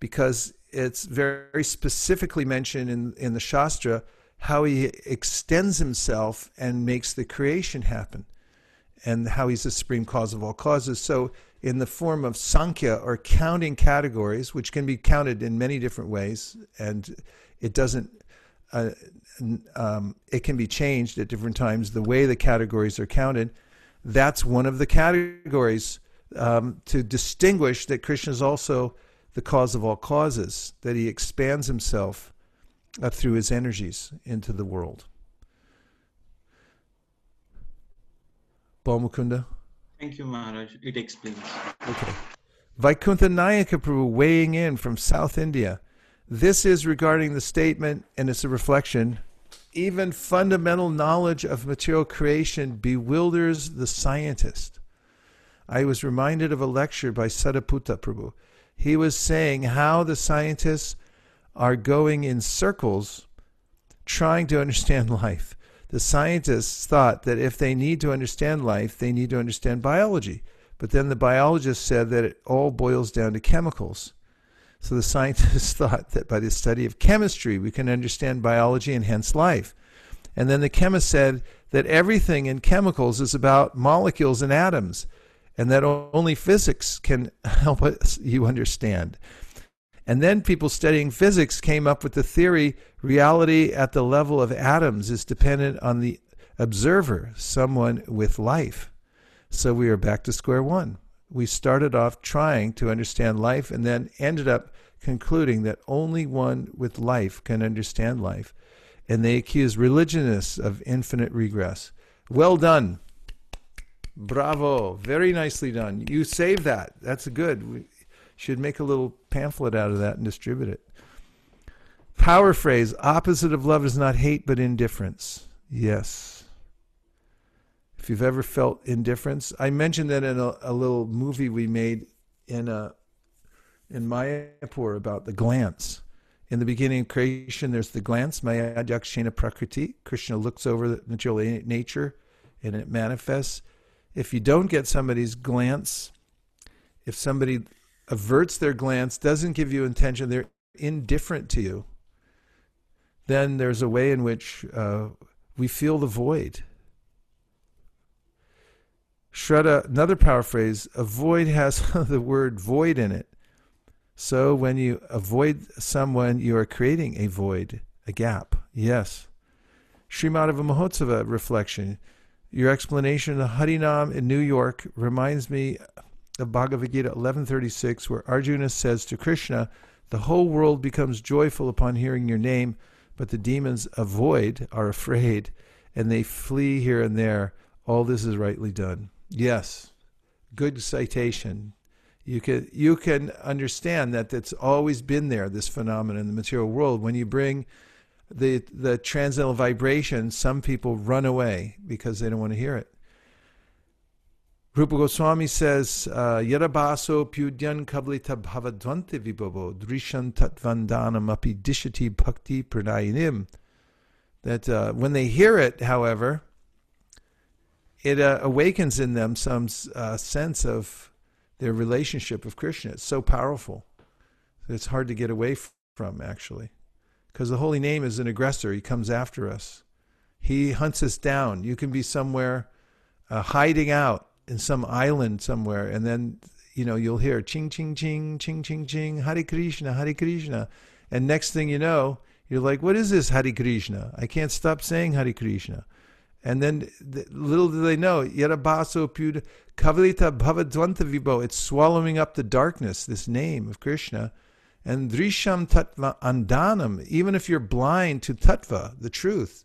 because it's very specifically mentioned in, in the Shastra how he extends himself and makes the creation happen, and how he's the supreme cause of all causes. So, in the form of Sankhya or counting categories, which can be counted in many different ways, and it doesn't. Uh, um, it can be changed at different times. The way the categories are counted, that's one of the categories um, to distinguish that Krishna is also the cause of all causes, that he expands himself uh, through his energies into the world. Mukunda. Thank you, Maharaj. It explains. Okay. Vaikuntha Nayaka Prabhu weighing in from South India. This is regarding the statement, and it's a reflection. Even fundamental knowledge of material creation bewilders the scientist. I was reminded of a lecture by Sariputta Prabhu he was saying how the scientists are going in circles trying to understand life. The scientists thought that if they need to understand life, they need to understand biology. But then the biologists said that it all boils down to chemicals. So the scientists thought that by the study of chemistry, we can understand biology and hence life. And then the chemist said that everything in chemicals is about molecules and atoms and that only physics can help us, you understand. And then people studying physics came up with the theory reality at the level of atoms is dependent on the observer, someone with life. So we are back to square one. We started off trying to understand life and then ended up concluding that only one with life can understand life. And they accuse religionists of infinite regress. Well done. Bravo. Very nicely done. You saved that. That's good. Should make a little pamphlet out of that and distribute it. Power phrase opposite of love is not hate but indifference. Yes. If you've ever felt indifference, I mentioned that in a, a little movie we made in a in Mayapur about the glance. In the beginning of creation, there's the glance, Maya Yakshena Prakriti. Krishna looks over the material nature and it manifests if you don't get somebody's glance, if somebody averts their glance, doesn't give you attention, they're indifferent to you, then there's a way in which uh, we feel the void. Shraddha, another paraphrase, a void has the word void in it. So when you avoid someone, you are creating a void, a gap. Yes. Srimadhava Mahotsava reflection. Your explanation of Harinam in New York reminds me of Bhagavad Gita 1136, where Arjuna says to Krishna, The whole world becomes joyful upon hearing your name, but the demons avoid, are afraid, and they flee here and there. All this is rightly done. Yes, good citation. You can you can understand that it's always been there. This phenomenon in the material world. When you bring the the transcendental vibration, some people run away because they don't want to hear it. Rupa Goswami says, uh, Yadabaso pyudyan kablita bhavadvante vibhavo drishan tatvandanam api dishati bhakti pranayinim. That uh, when they hear it, however, it uh, awakens in them some uh, sense of their relationship with Krishna. It's so powerful. It's hard to get away from, actually. Because the holy name is an aggressor. He comes after us. He hunts us down. You can be somewhere uh, hiding out in some island somewhere, and then you know you'll hear ching ching ching ching ching ching Hari Krishna Hari Krishna, and next thing you know you're like, what is this Hari Krishna? I can't stop saying Hari Krishna. And then little do they know, Yarabaso Puda Kavalita Bhavadvanta Vibho, it's swallowing up the darkness, this name of Krishna. And Drisham Tattva Andanam, even if you're blind to Tattva, the truth,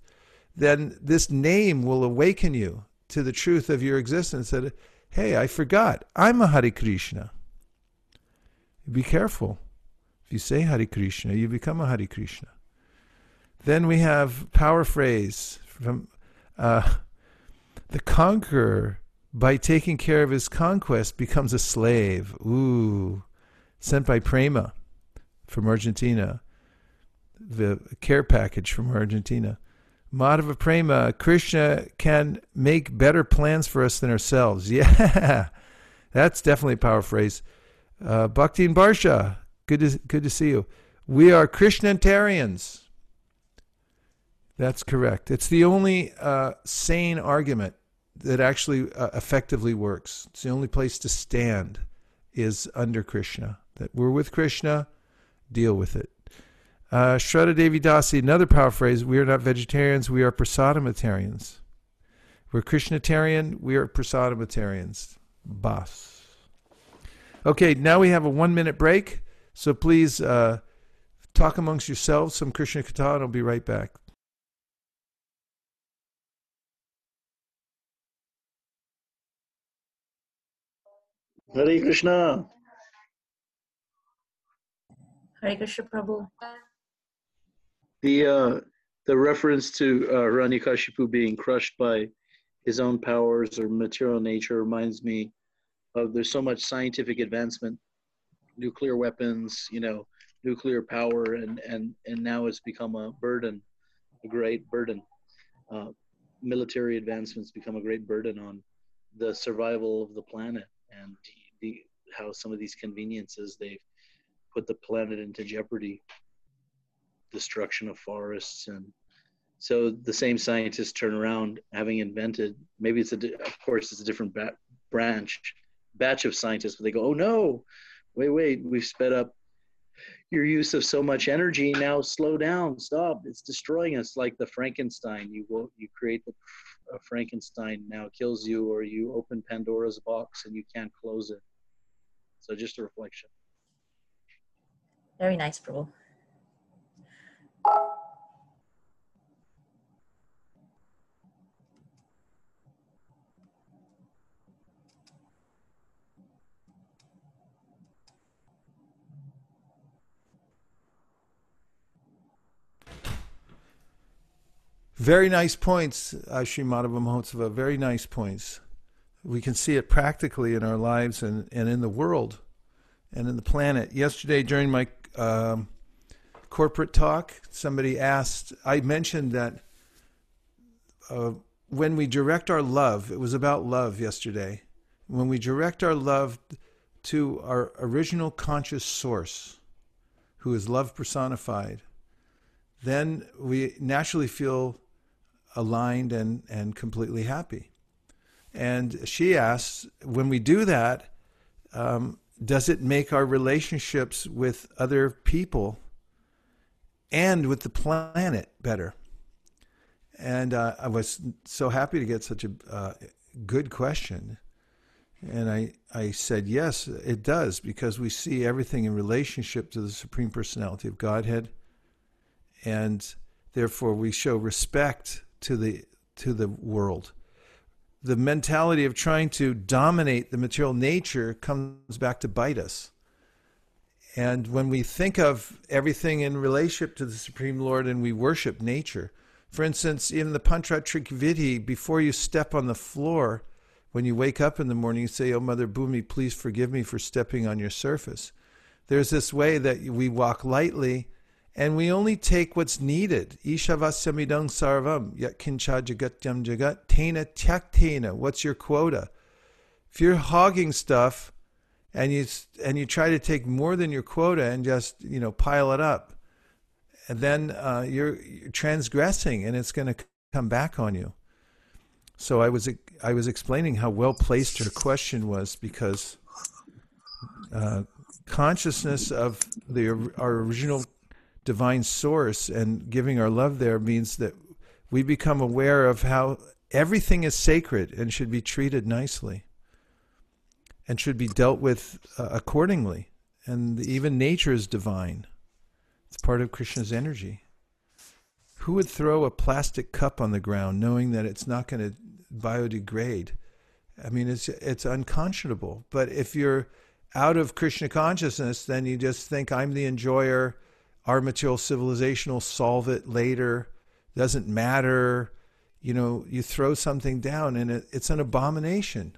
then this name will awaken you to the truth of your existence that, hey, I forgot. I'm a Hare Krishna. Be careful. If you say Hare Krishna, you become a Hare Krishna. Then we have power phrase from uh, the conqueror, by taking care of his conquest, becomes a slave. Ooh, sent by Prema from Argentina. The care package from Argentina. Madhava Prema, Krishna can make better plans for us than ourselves. Yeah, that's definitely a power phrase. Uh, Bhakti and Barsha, good to, good to see you. We are Krishnatarians. That's correct. It's the only uh, sane argument that actually uh, effectively works. It's the only place to stand is under Krishna. That we're with Krishna, deal with it. Uh, Shraddha Devi Dasi, another power phrase, we are not vegetarians, we are prasadamatarians. We're Krishnatarian, we are prasadamatarians. Bas. Okay, now we have a one minute break. So please uh, talk amongst yourselves some Krishna Katha, and I'll be right back. Hare Krishna. Hare Krishna Prabhu. The uh, the reference to uh, Hiranyakashipu being crushed by his own powers or material nature reminds me of there's so much scientific advancement, nuclear weapons, you know, nuclear power, and and and now it's become a burden, a great burden. Uh, military advancements become a great burden on the survival of the planet and the how some of these conveniences they've put the planet into jeopardy destruction of forests. And so the same scientists turn around having invented maybe it's a of course it's a different bat, branch batch of scientists but they go oh no wait wait we've sped up your use of so much energy. Now slow down stop. It's destroying us like the frankenstein. You will you create the frankenstein now kills you or you open pandora's box and you can't close it. So just a reflection. Very nice, Prabhu. Very nice points, Sri Madhava. Very nice points. We can see it practically in our lives and, and in the world and in the planet. Yesterday, during my um, corporate talk, somebody asked, I mentioned that uh, when we direct our love, it was about love yesterday, when we direct our love to our original conscious source, who is love personified, then we naturally feel aligned and, and completely happy. And she asks, when we do that, um, does it make our relationships with other people and with the planet better? And uh, I was so happy to get such a uh, good question. And I, I said, yes, it does, because we see everything in relationship to the Supreme Personality of Godhead. And therefore, we show respect to the, to the world. The mentality of trying to dominate the material nature comes back to bite us. And when we think of everything in relationship to the Supreme Lord and we worship nature, for instance, in the Panchatraik Vidhi, before you step on the floor, when you wake up in the morning, you say, Oh, Mother Bhumi, please forgive me for stepping on your surface. There's this way that we walk lightly and we only take what's needed. Ishavasyamitang sarvam yat kincha jagatyam jagat tena tyaktena. What's your quota? If you're hogging stuff and you and you try to take more than your quota and just you know pile it up, and then uh, you're, you're transgressing and it's going to come back on you. So I was I was explaining how well placed her question was because uh, consciousness of the our original divine source and giving our love there means that we become aware of how everything is sacred and should be treated nicely and should be dealt with uh, accordingly. And even nature is divine. It's part of Krishna's energy. Who would throw a plastic cup on the ground knowing that it's not going to biodegrade? I mean, it's it's unconscionable. But if you're out of Krishna consciousness, then you just think I'm the enjoyer. Our material civilization will solve it later. Doesn't matter. You know, you throw something down and it, it's an abomination.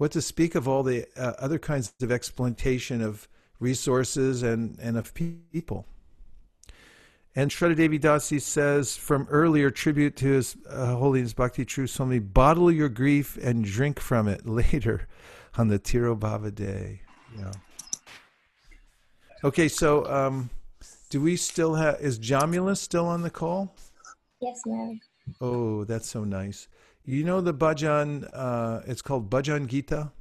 What to speak of all the uh, other kinds of exploitation of resources and, and of people. And Shraddha Devi Dasi says from earlier tribute to His uh, Holiness Bhakti Charu Swami, bottle your grief and drink from it later on the Tirobhava day. Yeah. Okay, so um, do we still have, is Jamila still on the call? Yes, ma'am. Oh, that's so nice. You know the bhajan, uh, it's called Bhajan Gita.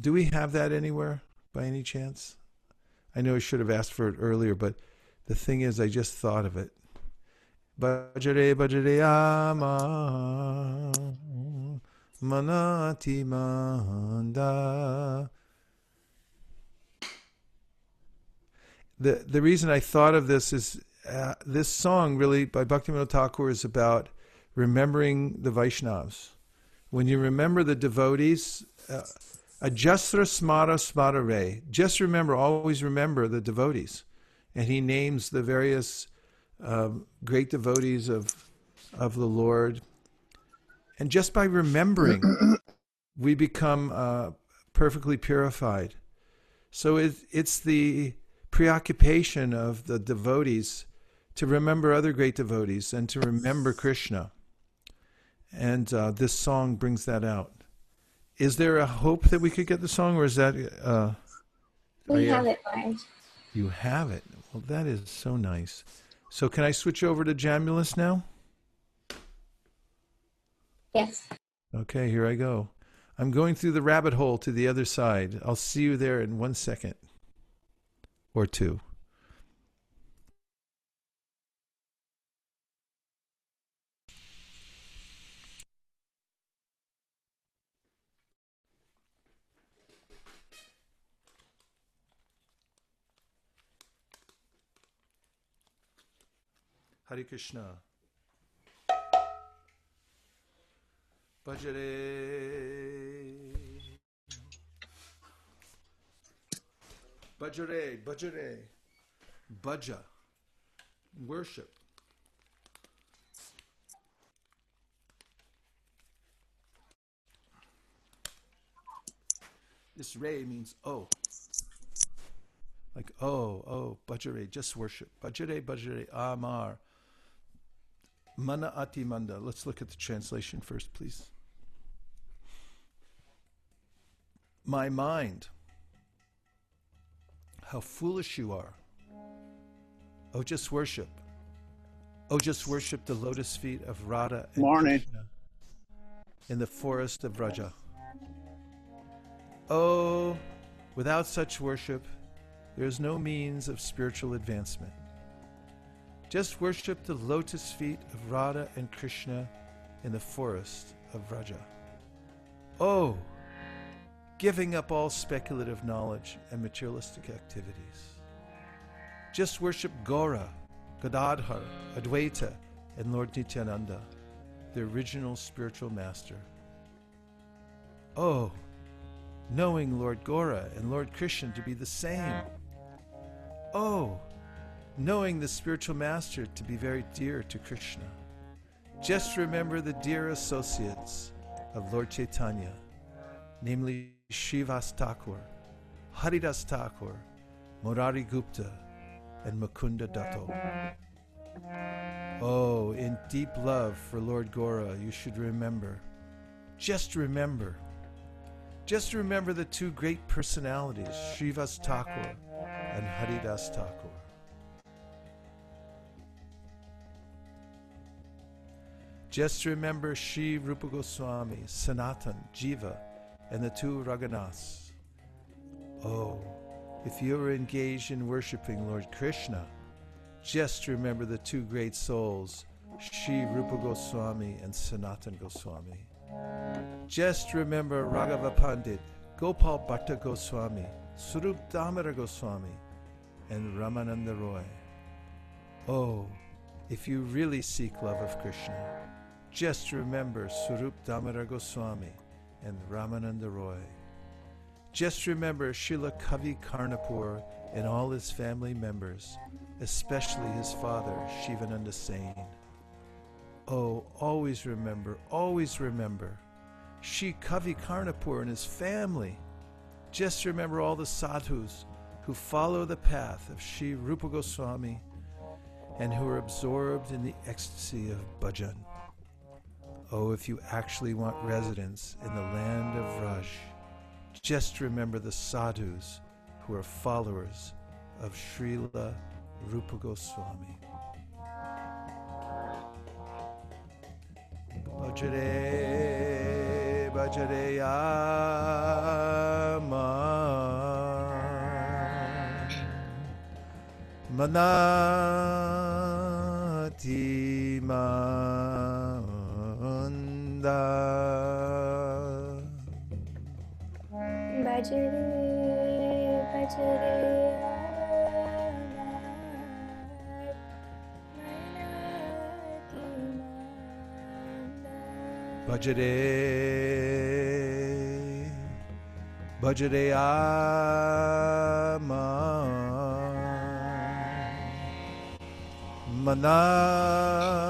Do we have that anywhere? by any chance? I know I should have asked for it earlier, but the thing is, I just thought of it. Bajare bajare ama manati manda. The the reason I thought of this is uh, this song really by Bhaktivinoda Thakur is about remembering the Vaishnavas. When you remember the devotees. Uh, smara smara Just remember, always remember the devotees. And he names the various uh, great devotees of, of the Lord. And just by remembering, we become uh, perfectly purified. So it, it's the preoccupation of the devotees to remember other great devotees and to remember Krishna. And uh, this song brings that out. Is there a hope that we could get the song, or is that? Uh, we have it, Marge. You have it. Well, that is so nice. So, can I switch over to Jamulus now? Yes. Okay, here I go. I'm going through the rabbit hole to the other side. I'll see you there in one second or two. Hare Krishna. Bajare. Bajare, Bajare. Baja. Worship. This Ray means oh. Like oh, oh, Bajare, just worship. Bajare, Bajare, Amar. Mana ati manda. Let's look at the translation first, please. My mind, how foolish you are. Oh, just worship. Oh, just worship the lotus feet of Radha and Morning. Krishna in the forest of Vraja. Oh, without such worship, there is no means of spiritual advancement. Just worship the lotus feet of Radha and Krishna in the forest of Vraja. Oh, giving up all speculative knowledge and materialistic activities. Just worship Gora, Gadadhar, Advaita, and Lord Nityananda, the original spiritual master. Oh, knowing Lord Gora and Lord Krishna to be the same. Oh, knowing the spiritual master to be very dear to Krishna. Just remember the dear associates of Lord Chaitanya, namely Srivas Thakur, Haridas Thakur, Murari Gupta, and Mukunda Datta. Oh, in deep love for Lord Gaura, you should remember, just remember, just remember the two great personalities, Srivas Thakur and Haridas Thakur. Just remember Sri Rupa Goswami, Sanatan, Jiva, and the two Raganas. Oh, if you are engaged in worshiping Lord Krishna, just remember the two great souls, Sri Rupa Goswami and Sanatan Goswami. Just remember Raghava Pandit, Gopal Bhatta Goswami, Swarup Damodar Goswami, and Ramananda Roy. Oh, if you really seek love of Krishna, just remember Swarup Damodar Goswami and Ramananda Roy. Just remember Srila Kavi Karnapur and all his family members, especially his father, Shivananda Sain. Oh, always remember, always remember. Shri Kavi Karnapur and his family. Just remember all the sadhus who follow the path of Sri Rupa Goswami and who are absorbed in the ecstasy of bhajan. Oh, if you actually want residence in the land of Vraj, just remember the sadhus who are followers of Srila Rupa Goswami. Bhajare, Bhajare Yama Bhajare, Bhajare Ama. Manati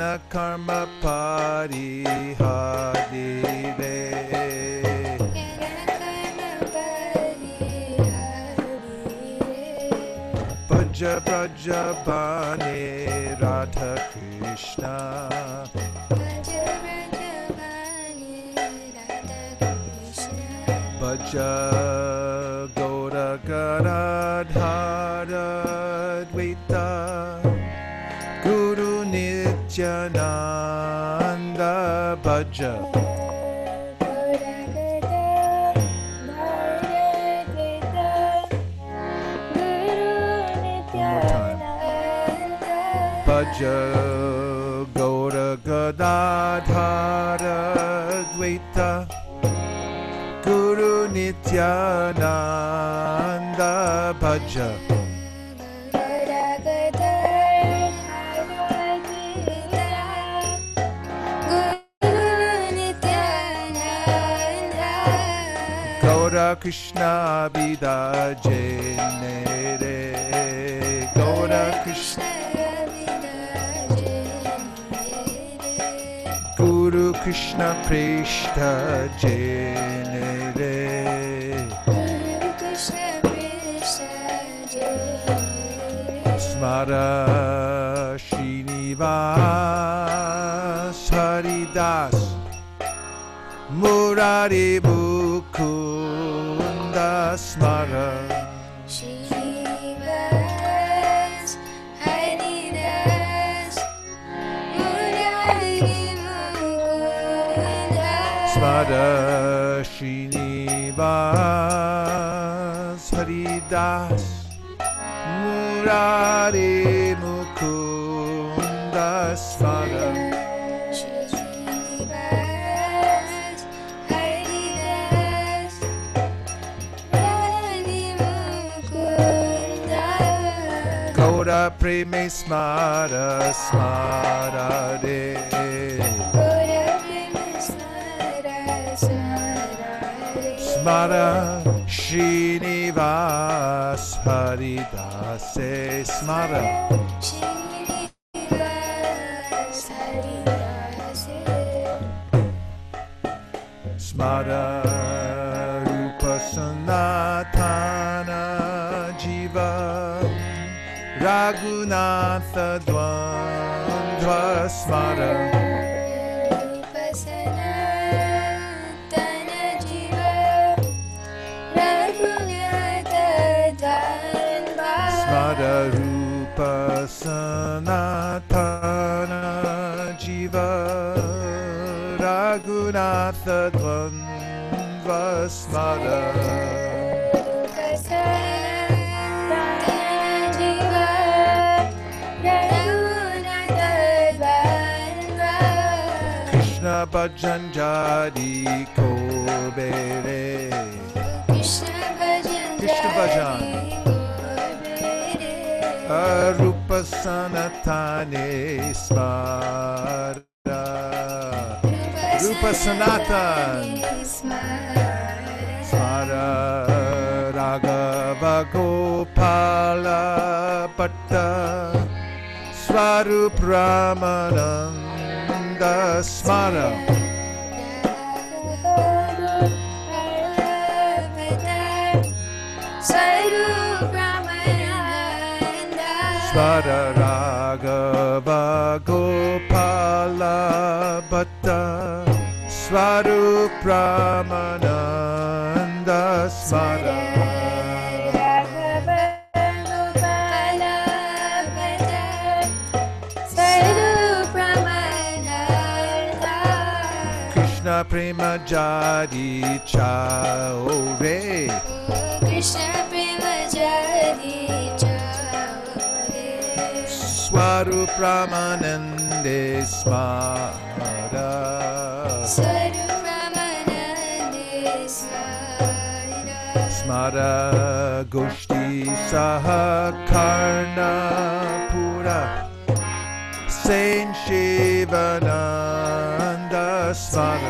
Jnana Karma Parihadire Bhaja Braja Bane Radha Krishna. Bhaja Gaura Gadadhara More time. Bhaja Gaura Gadadhara Dvaita. Guru Nityananda Bhaja Krishna Vida Jenere Gaura Krishna. Guru Krishna Prishta Jenere Smara Srinivas Haridas. Murari Mukunda Smara Srivas, Haridas, Murari Smara Srinivas Haridas Murari Preme Smara Smara Re Smara Srinivas Haridase Smara Smara Rupa Sanatana Jiva Raghunatha Dvandva Smara Bhajan Kobere Krishna Bhajan Krishna Bhajan. Arupa Sanatane Smara Rupa Sanatan Smara Raghava Gopala Bhatta Ramananda Smara Smara Raghava Gopala Bhatta. Swarup Ramananda Smara Krishna Prema Jari Chaure Krishna Prema Jari Chaure Swarup Ramanande Smara Sarupramanande Smara Smara Goshti Sahakarna Pura Saint स्वार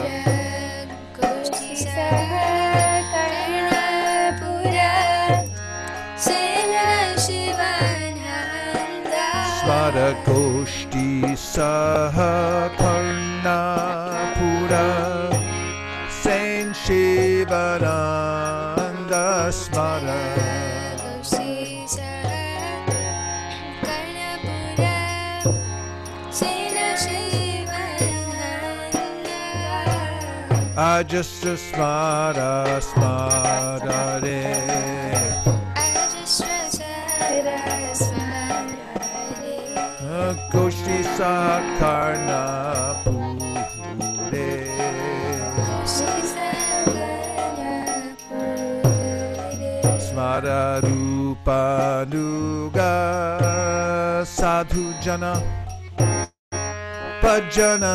स्मर गोष्ठी सः फन्ना पूरा सैन् Ah, Shivananda Ajastra Smara Smara Re Goshti Sakarna Pure Smara Rupa Nuga Sadhu Jana Bhajana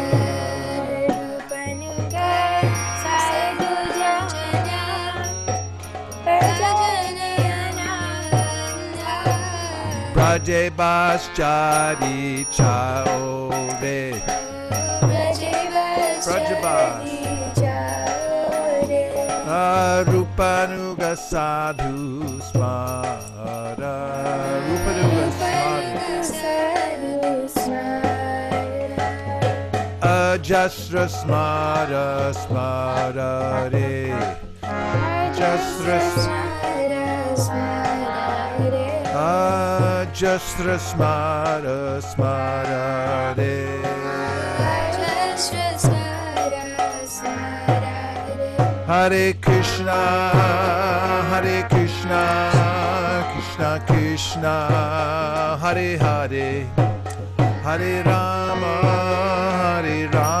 Braje Bas Jadi Chaove Rupanuga Sadhu Smara Rupanuga Smara Ajasra Smara Smara Re. Ajasra Ajasra Smara Smara Re Hare Krishna, Hare Krishna, Krishna Krishna, Hare Hare, Hare Rama, Hare Rama,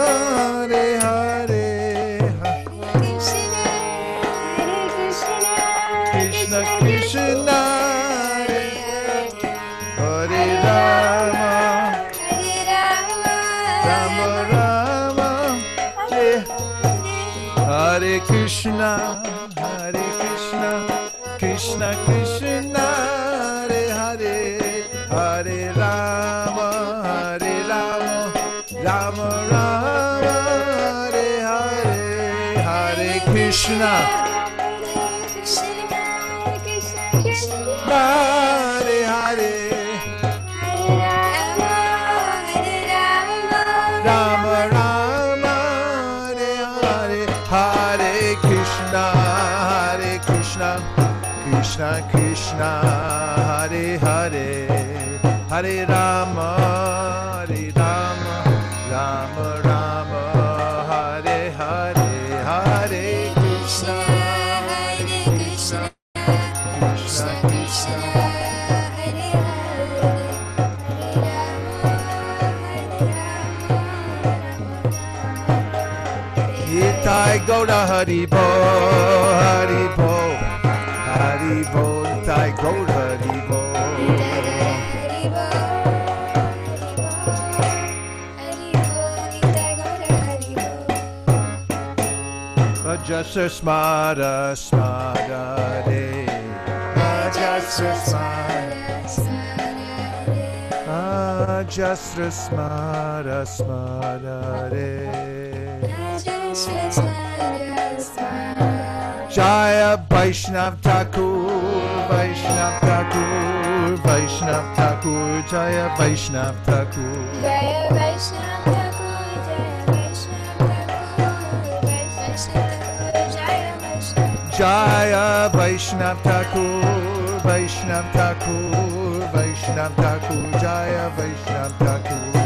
Goda Hari Bo, Hari Bo, Hari Bo, Itai Goda Hari Bo. Ajasa Smada Smada De. Ajasa Smada. Ajasa Smada Smada De. Jaya Vaishnav Thakur, Vaishnav Thakur, Vaishnav Thakur, Jaya Vaishnav Thakur. Jaya Vaishnav Thakur, Vaishnav Thakur, Vaishnav Thakur, Jaya Vaishnav Thakur.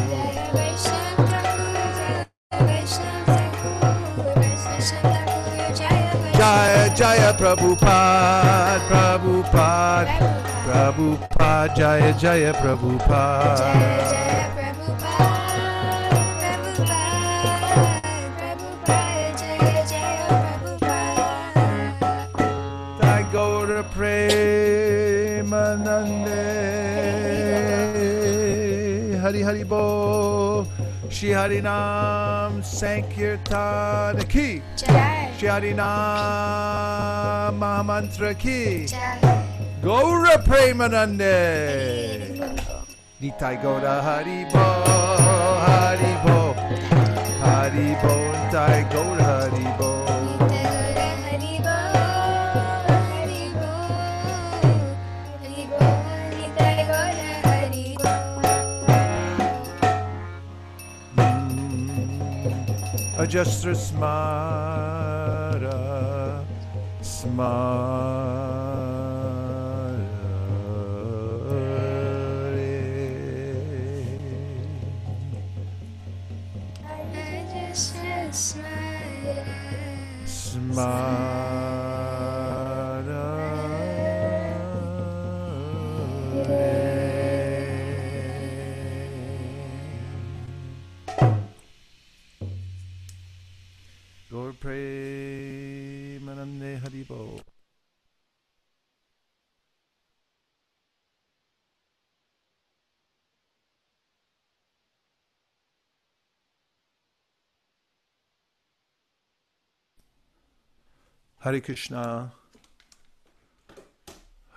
Prabhupada, Prabhupada, Prabhupada, Jaya Jaya Prabhupada. I go to Premanande Hari Hari Bo. Shri Harinam Sankirtan ki Jai. Shri Harinam Mahamantra ki. Gaura Premanande Nitai Gaura Haribo Haribo Haribo Nitai Gaura Haribo Ajastra hmm, Smara Smara Hare Krishna.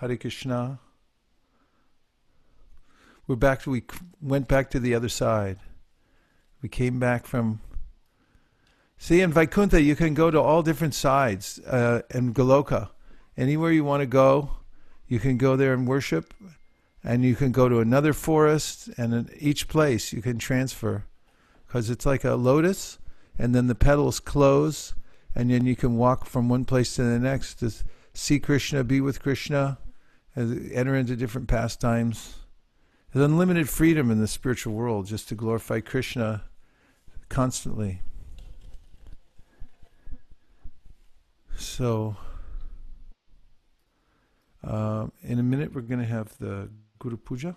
Hare Krishna. We're back. We went back to the other side. We came back from. See, in Vaikuntha, you can go to all different sides. Uh, in Goloka, anywhere you want to go, you can go there and worship, and you can go to another forest, and in each place you can transfer, because it's like a lotus, and then the petals close, and then you can walk from one place to the next to see Krishna, be with Krishna, enter into different pastimes. There's unlimited freedom in the spiritual world just to glorify Krishna constantly. So, uh, in a minute, we're going to have the Guru Puja.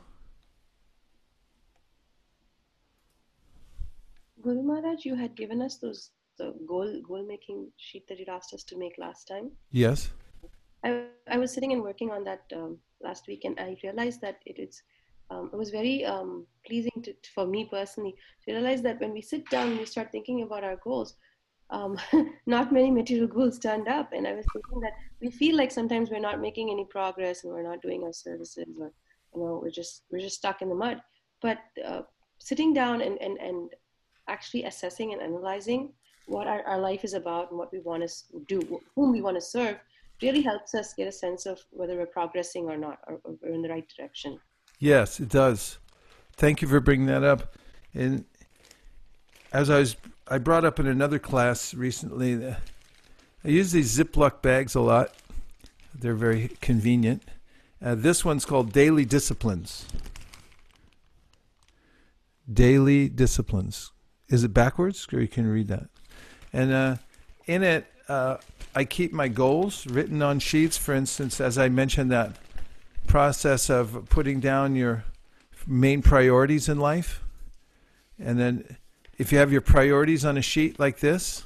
Guru Maharaj, you had given us those the goal goal making sheet that you'd asked us to make last time. Yes. I, I was sitting and working on that um, last week, and I realized that it is um, it was very um, pleasing to, for me personally to realize that when we sit down and we start thinking about our goals, um, not many material goals turned up. And I was thinking that we feel like sometimes we're not making any progress and we're not doing our services, or you know, we're just we're just stuck in the mud. But uh, sitting down and, and and actually assessing and analyzing what our, our life is about and what we want to do, whom we want to serve, really helps us get a sense of whether we're progressing or not, or, or we're in the right direction. Yes, it does. Thank you for bringing that up. And as I was, I brought up in another class recently. I use these Ziploc bags a lot. They're very convenient. Uh, this one's called Daily Disciplines. Daily Disciplines. Is it backwards, or you can read that? And uh, in it, uh, I keep my goals written on sheets. For instance, as I mentioned, that process of putting down your main priorities in life. And then if you have your priorities on a sheet like this,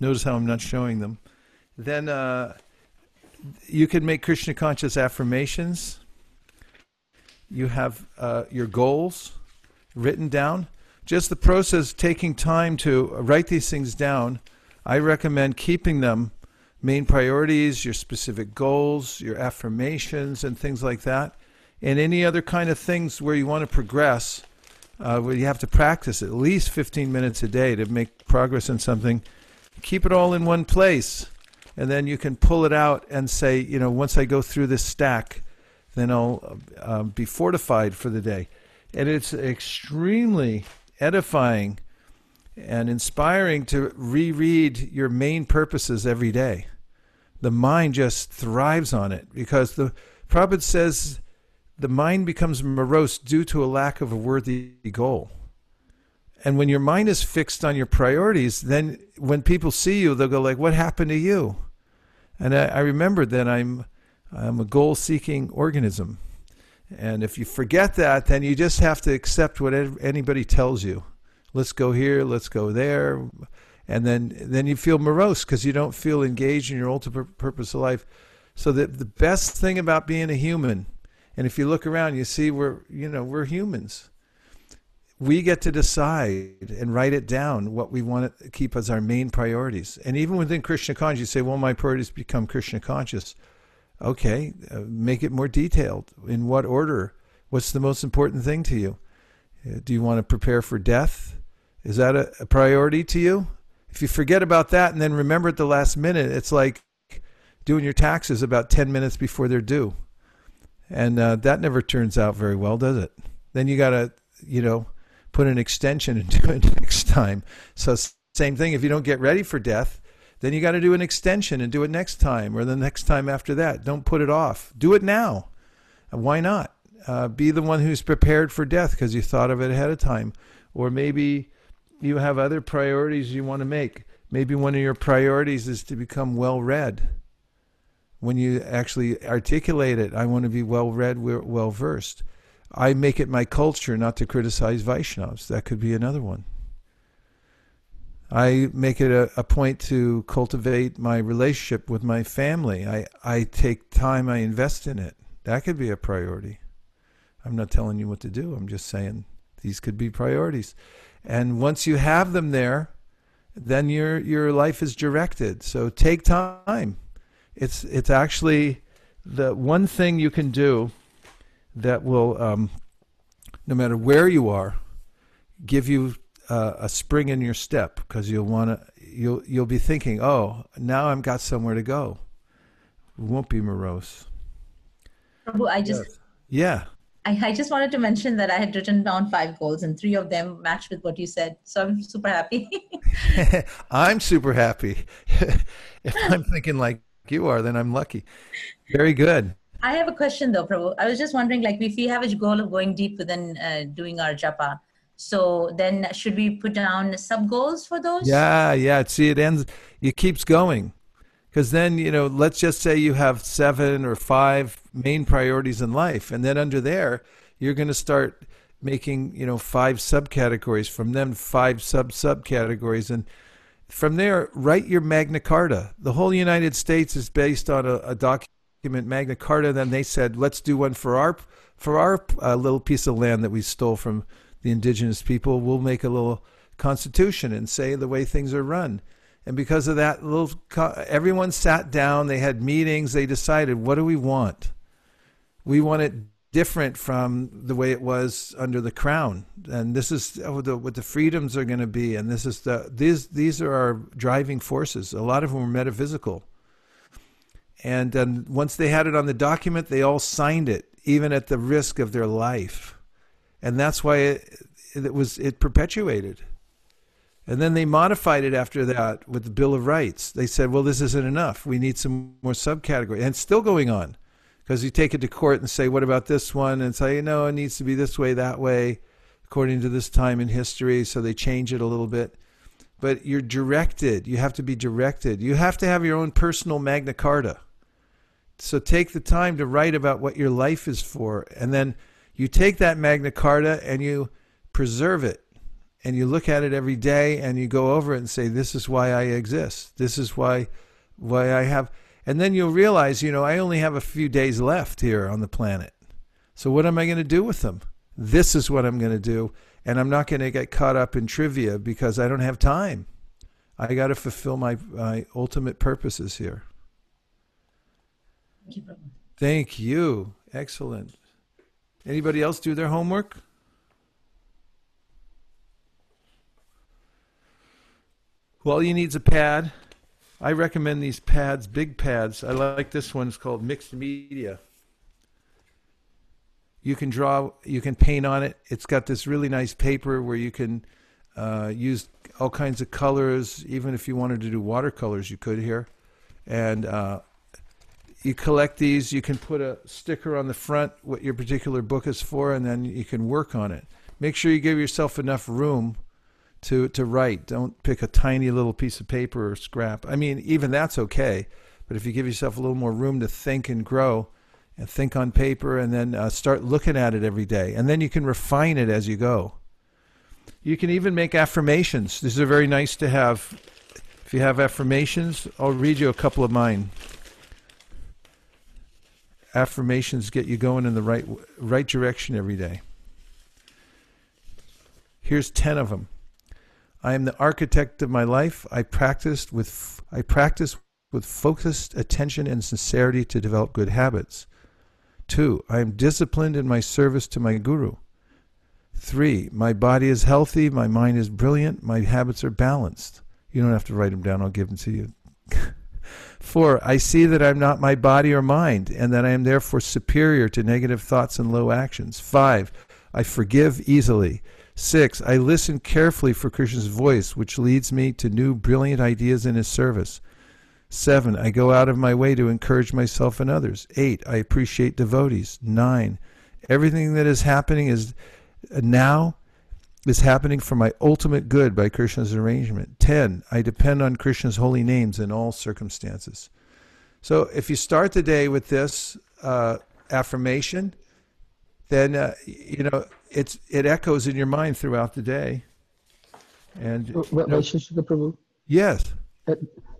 notice how I'm not showing them, then uh, you can make Krishna conscious affirmations. You have uh, your goals written down. Just the process of taking time to write these things down, I recommend keeping them main priorities, your specific goals, your affirmations, and things like that, and any other kind of things where you want to progress, uh, where you have to practice at least 15 minutes a day to make progress in something. Keep it all in one place, and then you can pull it out and say, you know, once I go through this stack, then I'll uh, be fortified for the day. And it's extremely edifying and inspiring to reread your main purposes every day. The mind just thrives on it because the Prophet says the mind becomes morose due to a lack of a worthy goal. And when your mind is fixed on your priorities, then when people see you, they'll go like, "What happened to you?" And I, I remember that I'm I'm a goal-seeking organism, and if you forget that, then you just have to accept what anybody tells you let's go here, let's go there, and then then you feel morose because you don't feel engaged in your ultimate purpose of life. So the the best thing about being a human, and if you look around, you see we're you know we're humans. we get to decide and write it down what we want to keep as our main priorities. And even within Krishna consciousness, you say, well, my priorities become Krishna conscious. Okay, uh, make it more detailed. In what order? What's the most important thing to you? Uh, do you want to prepare for death? Is that a, a priority to you? If you forget about that and then remember at the last minute, it's like doing your taxes about 10 minutes before they're due. And uh, that never turns out very well, does it? Then you got to, you know, put an extension and do it next time. So, same thing, if you don't get ready for death, then you got to do an extension and do it next time or the next time after that. Don't put it off. Do it now. Why not? Uh, be the one who's prepared for death because you thought of it ahead of time. Or maybe you have other priorities you want to make. Maybe one of your priorities is to become well read. When you actually articulate it, I want to be well read, well versed. I make it my culture not to criticize Vaishnavas. That could be another one. I make it a, a point to cultivate my relationship with my family. I, I take time, I invest in it. That could be a priority. I'm not telling you what to do. I'm just saying these could be priorities. And once you have them there, then your your life is directed. So take time. It's it's actually the one thing you can do that will, um, no matter where you are, give you uh, a spring in your step because you'll want to. You'll you'll be thinking, oh, now I've got somewhere to go. It won't be morose. Prabhu, I just Yes. Yeah. I, I just wanted to mention that I had written down five goals and three of them matched with what you said. So I'm super happy. I'm super happy. if I'm thinking like you are, then I'm lucky. Very good. I have a question though, Prabhu. I was just wondering, like, if we have a goal of going deep within uh, doing our japa, so then should we put down sub goals for those? Yeah, yeah. See, it ends. It keeps going, because then you know. Let's just say you have seven or five main priorities in life, and then under there, you're going to start making you know five subcategories. From them, five sub subcategories, and from there, write your Magna Carta. The whole United States is based on a, a document, Magna Carta. Then they said, let's do one for our for our uh, little piece of land that we stole from the indigenous people. We'll make a little constitution and say the way things are run. And because of that, little everyone sat down. They had meetings. They decided, what do we want? We want it different from the way it was under the crown. And this is what the, what the freedoms are going to be. And this is the these these are our driving forces. A lot of them were metaphysical. And then once they had it on the document, they all signed it, even at the risk of their life. And that's why it, it was it perpetuated. And then they modified it after that with the Bill of Rights. They said, well, this isn't enough. We need some more subcategories. And it's still going on because you take it to court and say, what about this one? And say, no, it needs to be this way, that way, according to this time in history. So they change it a little bit. But you're directed. You have to be directed. You have to have your own personal Magna Carta. So take the time to write about what your life is for. And then you take that Magna Carta and you preserve it. And you look at it every day and you go over it and say this is why I exist. This is why why I have and then you'll realize you know I only have a few days left here on the planet. So what am I going to do with them? This is what I'm going to do. And I'm not going to get caught up in trivia because I don't have time. I got to fulfill my my ultimate purposes here. Thank you, thank you. Excellent anybody else do their homework Well, all you need is a pad. I recommend these pads, big pads. I like this one. It's called Mixed Media. You can draw, you can paint on it. It's got this really nice paper where you can uh, use all kinds of colors. Even if you wanted to do watercolors, you could here. And uh, you collect these. You can put a sticker on the front, what your particular book is for, and then you can work on it. Make sure you give yourself enough room to to write. Don't pick a tiny little piece of paper or scrap. I mean, even that's okay. But if you give yourself a little more room to think and grow, and think on paper, and then uh, start looking at it every day, and then you can refine it as you go. You can even make affirmations. These are very nice to have. If you have affirmations, I'll read you a couple of mine. Affirmations get you going in the right right direction every day. Here's 10 of them. I am the architect of my life. I practiced with I practice with focused attention and sincerity to develop good habits. 2. I am disciplined in my service to my guru. 3. My body is healthy, my mind is brilliant, my habits are balanced. You don't have to write them down, I'll give them to you. 4. I see that I'm not my body or mind, and that I am therefore superior to negative thoughts and low actions. 5. I forgive easily. 6. I listen carefully for Krishna's voice, which leads me to new brilliant ideas in his service. 7. I go out of my way to encourage myself and others. 8. I appreciate devotees. 9. Everything that is happening is uh, now is happening for my ultimate good by Krishna's arrangement. 10. I depend on Krishna's holy names in all circumstances. So if you start the day with this uh, affirmation, then uh, you know it's it echoes in your mind throughout the day. And you know, Prabhu, yes, that,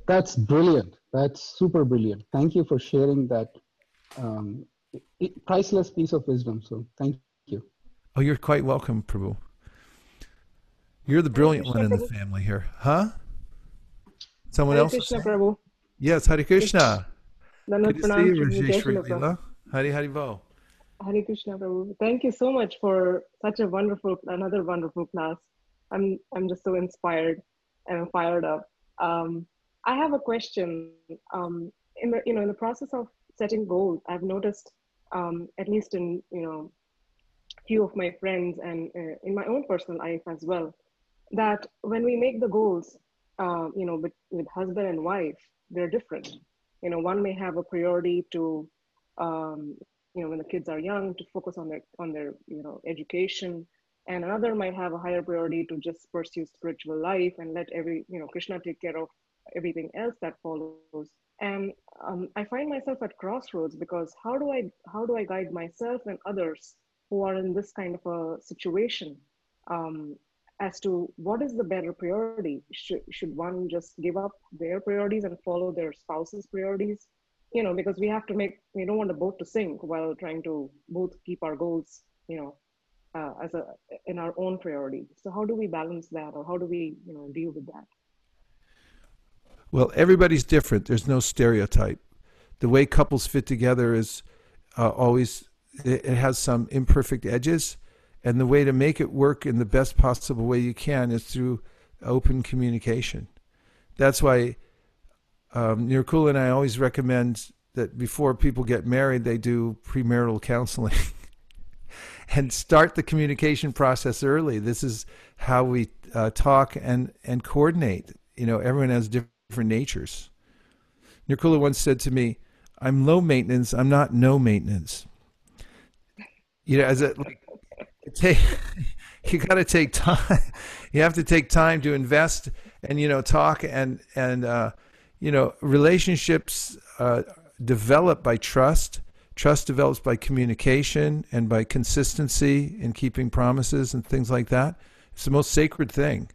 that's brilliant. That's super brilliant. Thank you for sharing that um, priceless piece of wisdom. So thank you. oh, you're quite welcome, Prabhu. You're the brilliant one in the family here, huh? Someone Hare else? Krishna? Prabhu. Yes, Hare Krishna. Dandavat Good to see pranam, you, Shri Rajesh Jai Shri Prabhu. Leela. Hare Hare Bo. Hare Krishna Prabhu. Thank you so much for such a wonderful, another wonderful class. I'm, I'm just so inspired and fired up. Um, I have a question. Um, in the, you know, in the process of setting goals, I've noticed, um, at least in, you know, few of my friends and uh, in my own personal life as well, that when we make the goals, uh, you know, with, with husband and wife, they're different. You know, one may have a priority to, um, you know, when the kids are young, to focus on their on their you know education, and another might have a higher priority to just pursue spiritual life and let every you know Krishna take care of everything else that follows. And um, I find myself at crossroads because how do I how do I guide myself and others who are in this kind of a situation um, as to what is the better priority? Should, should one just give up their priorities and follow their spouse's priorities? You know, because we have to make, we don't want the boat to sink while trying to both keep our goals, you know, uh, as a, in our own priority. So how do we balance that or how do we, you know, deal with that? Well, everybody's different. There's no stereotype. The way couples fit together is uh, always, it, it has some imperfect edges. And the way to make it work in the best possible way you can is through open communication. That's why um, Nirkula and I always recommend that before people get married, they do premarital counseling and start the communication process early. This is how we uh, talk and, and coordinate. You know, everyone has different natures. Nirkula once said to me, I'm low maintenance, I'm not no maintenance. You know, as a like take you got to take time. You have to take time to invest and you know talk and and uh you know relationships uh develop by trust. Trust develops by communication and by consistency in keeping promises and things like that. It's the most sacred thing.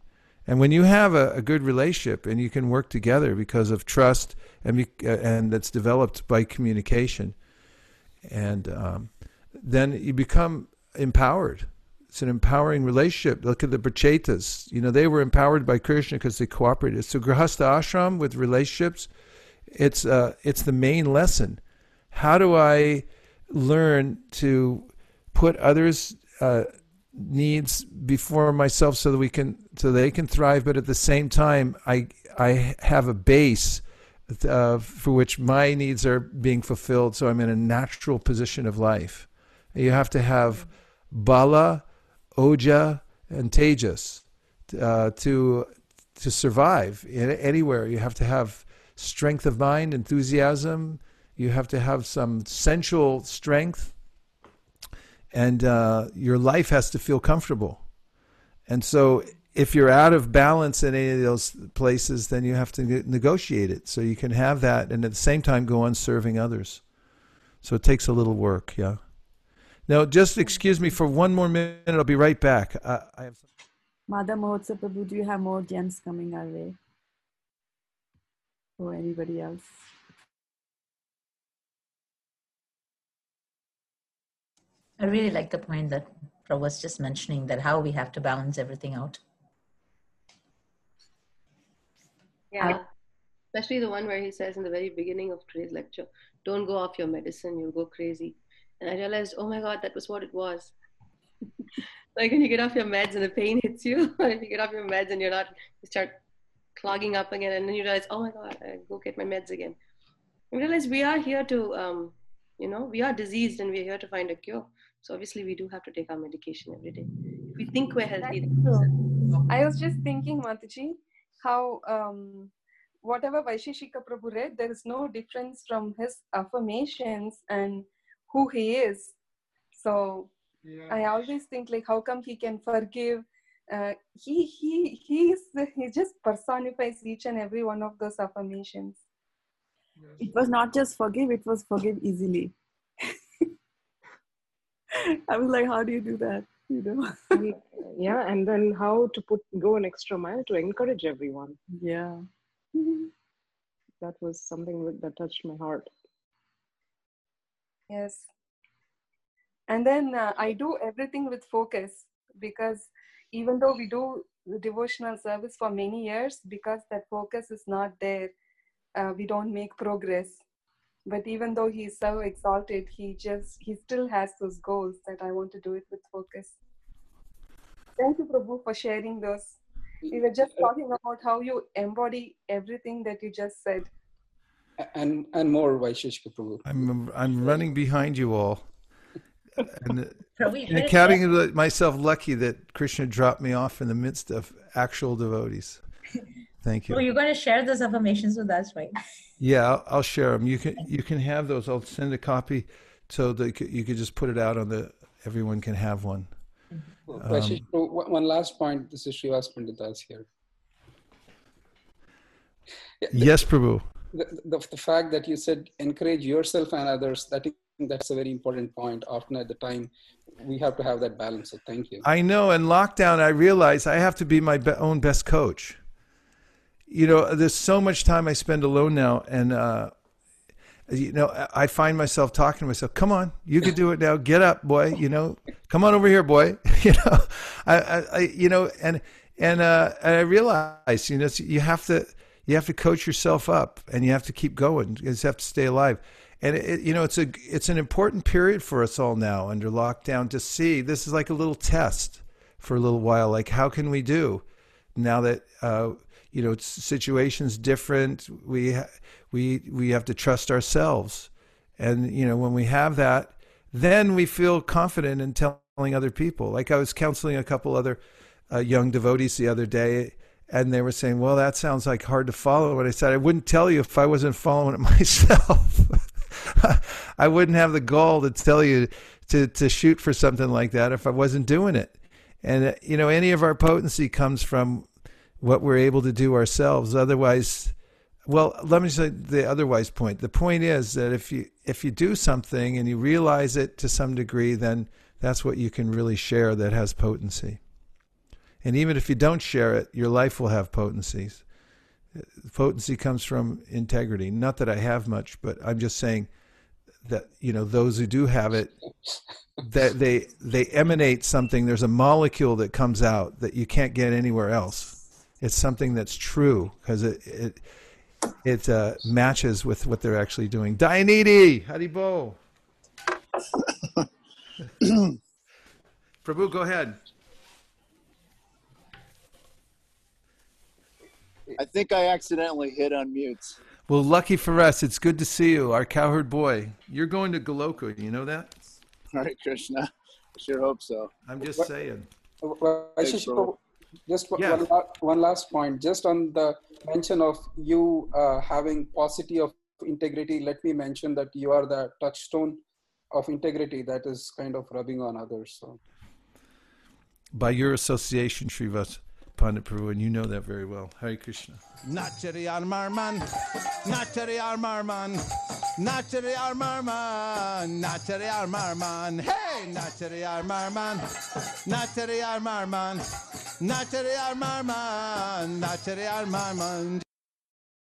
And when you have a, a good relationship and you can work together because of trust and uh, and that's developed by communication and um, then you become empowered. It's an empowering relationship. Look at the Prachetas. You know, they were empowered by Krishna because they cooperated. So Grihastha ashram with relationships, it's uh, it's the main lesson. How do I learn to put others' uh, needs before myself so that we can so they can thrive, but at the same time, I I have a base uh, for which my needs are being fulfilled. So I'm in a natural position of life. You have to have bala, oja, and tejas uh, to to survive in anywhere. You have to have strength of mind, enthusiasm. You have to have some sensual strength, and uh, your life has to feel comfortable. And so, if you're out of balance in any of those places, then you have to negotiate it so you can have that, and at the same time go on serving others. So it takes a little work, yeah. Now, just excuse me for one more minute. I'll be right back. I, I have. Mother Mahotsav Prabhu, do you have more gems coming our way? Or anybody else? I really like the point that Prabhu was just mentioning that how we have to balance everything out. Yeah. Uh, especially the one where he says in the very beginning of today's lecture, don't go off your medicine, you'll go crazy. And I realized, oh my God, that was what it was. like when you get off your meds and the pain hits you, if you get off your meds and you're not, you start clogging up again, and then you realize, oh my God, I go get my meds again. You realize we are here to, um, you know, we are diseased and we're here to find a cure. So obviously we do have to take our medication every day. If we think we're healthy, I was just thinking, Mataji, how um, whatever Vaisheshika Prabhu read, there is no difference from his affirmations and who he is. So I always think like, how come he can forgive? Uh, he he he's he just personifies each and every one of those affirmations. It was not just forgive, it was forgive easily. I was like, how do you do that? You know? Yeah, and then how to put go an extra mile to encourage everyone. Yeah. That was something that- that touched my heart. Yes. And then uh, I do everything with focus because even though we do the devotional service for many years, because that focus is not there, uh, we don't make progress. But even though he's so exalted, he just he still has those goals that I want to do it with focus. Thank you, Prabhu, for sharing those. We were just talking about how you embody everything that you just said. And and more Vaisheshika Prabhu. I'm I'm running behind you all. And, Prabhu, and did- counting myself lucky that Krishna dropped me off in the midst of actual devotees. Thank you. Oh, you're going to share those affirmations with us, right? Yeah, I'll, I'll share them. You can you can have those. I'll send a copy so that you could, just put it out on the. Everyone can have one. Um, Vaisheshika one one last point. This is Srivas Pandit Das here. Yes, Prabhu. The, the, the fact that you said encourage yourself and others that that's a very important point often at the time we have to have that balance so thank you I know. In lockdown, I realize I have to be my own best coach. You know, there's so much time I spend alone now, and uh, you know, I find myself talking to myself. Come on, you can do it now. Get up, boy. You know, come on over here, boy. You know, I, I, I you know, and and uh, and I realize, you know, you have to you have to coach yourself up, and you have to keep going. You just have to stay alive. And it, you know, it's a it's an important period for us all now under lockdown to see. This is like a little test for a little while. Like, how can we do now that uh, you know situation's different? We we we have to trust ourselves, and you know when we have that, then we feel confident in telling other people. Like I was counseling a couple other uh, young devotees the other day, and they were saying, "Well, that sounds like hard to follow." And I said, "I wouldn't tell you if I wasn't following it myself. I wouldn't have the gall to tell you to to shoot for something like that if I wasn't doing it." And uh, you know, any of our potency comes from what we're able to do ourselves. Otherwise, well, let me say the otherwise point. The point is that if you if you do something and you realize it to some degree, then that's what you can really share that has potency. And even if you don't share it, your life will have potencies. Potency comes from integrity. Not that I have much, but I'm just saying that you know those who do have it, that they they emanate something. There's a molecule that comes out that you can't get anywhere else. It's something that's true because it it it uh, matches with what they're actually doing. Dianiti, Haribol. Prabhu, go ahead. I think I accidentally hit unmute. Well, lucky for us, it's good to see you, our cowherd boy. You're going to Goloka, you know that? Hare Krishna. I sure hope so. I'm just saying. Well, Thanks, Ashish, just one, Yeah. one, one last point just on the mention of you uh, having paucity of integrity let me mention that you are the touchstone of integrity that is kind of rubbing on others so By your association, Srivas Pandit Prabhu, and you know that very well. Hare Krishna. Nachari Armarman, Nachari Armarman, Nachari Armarman, Nachari Armarman, hey, Nachari Armarman, Nachari Armarman, Nachari Armarman, Nachari Armarman.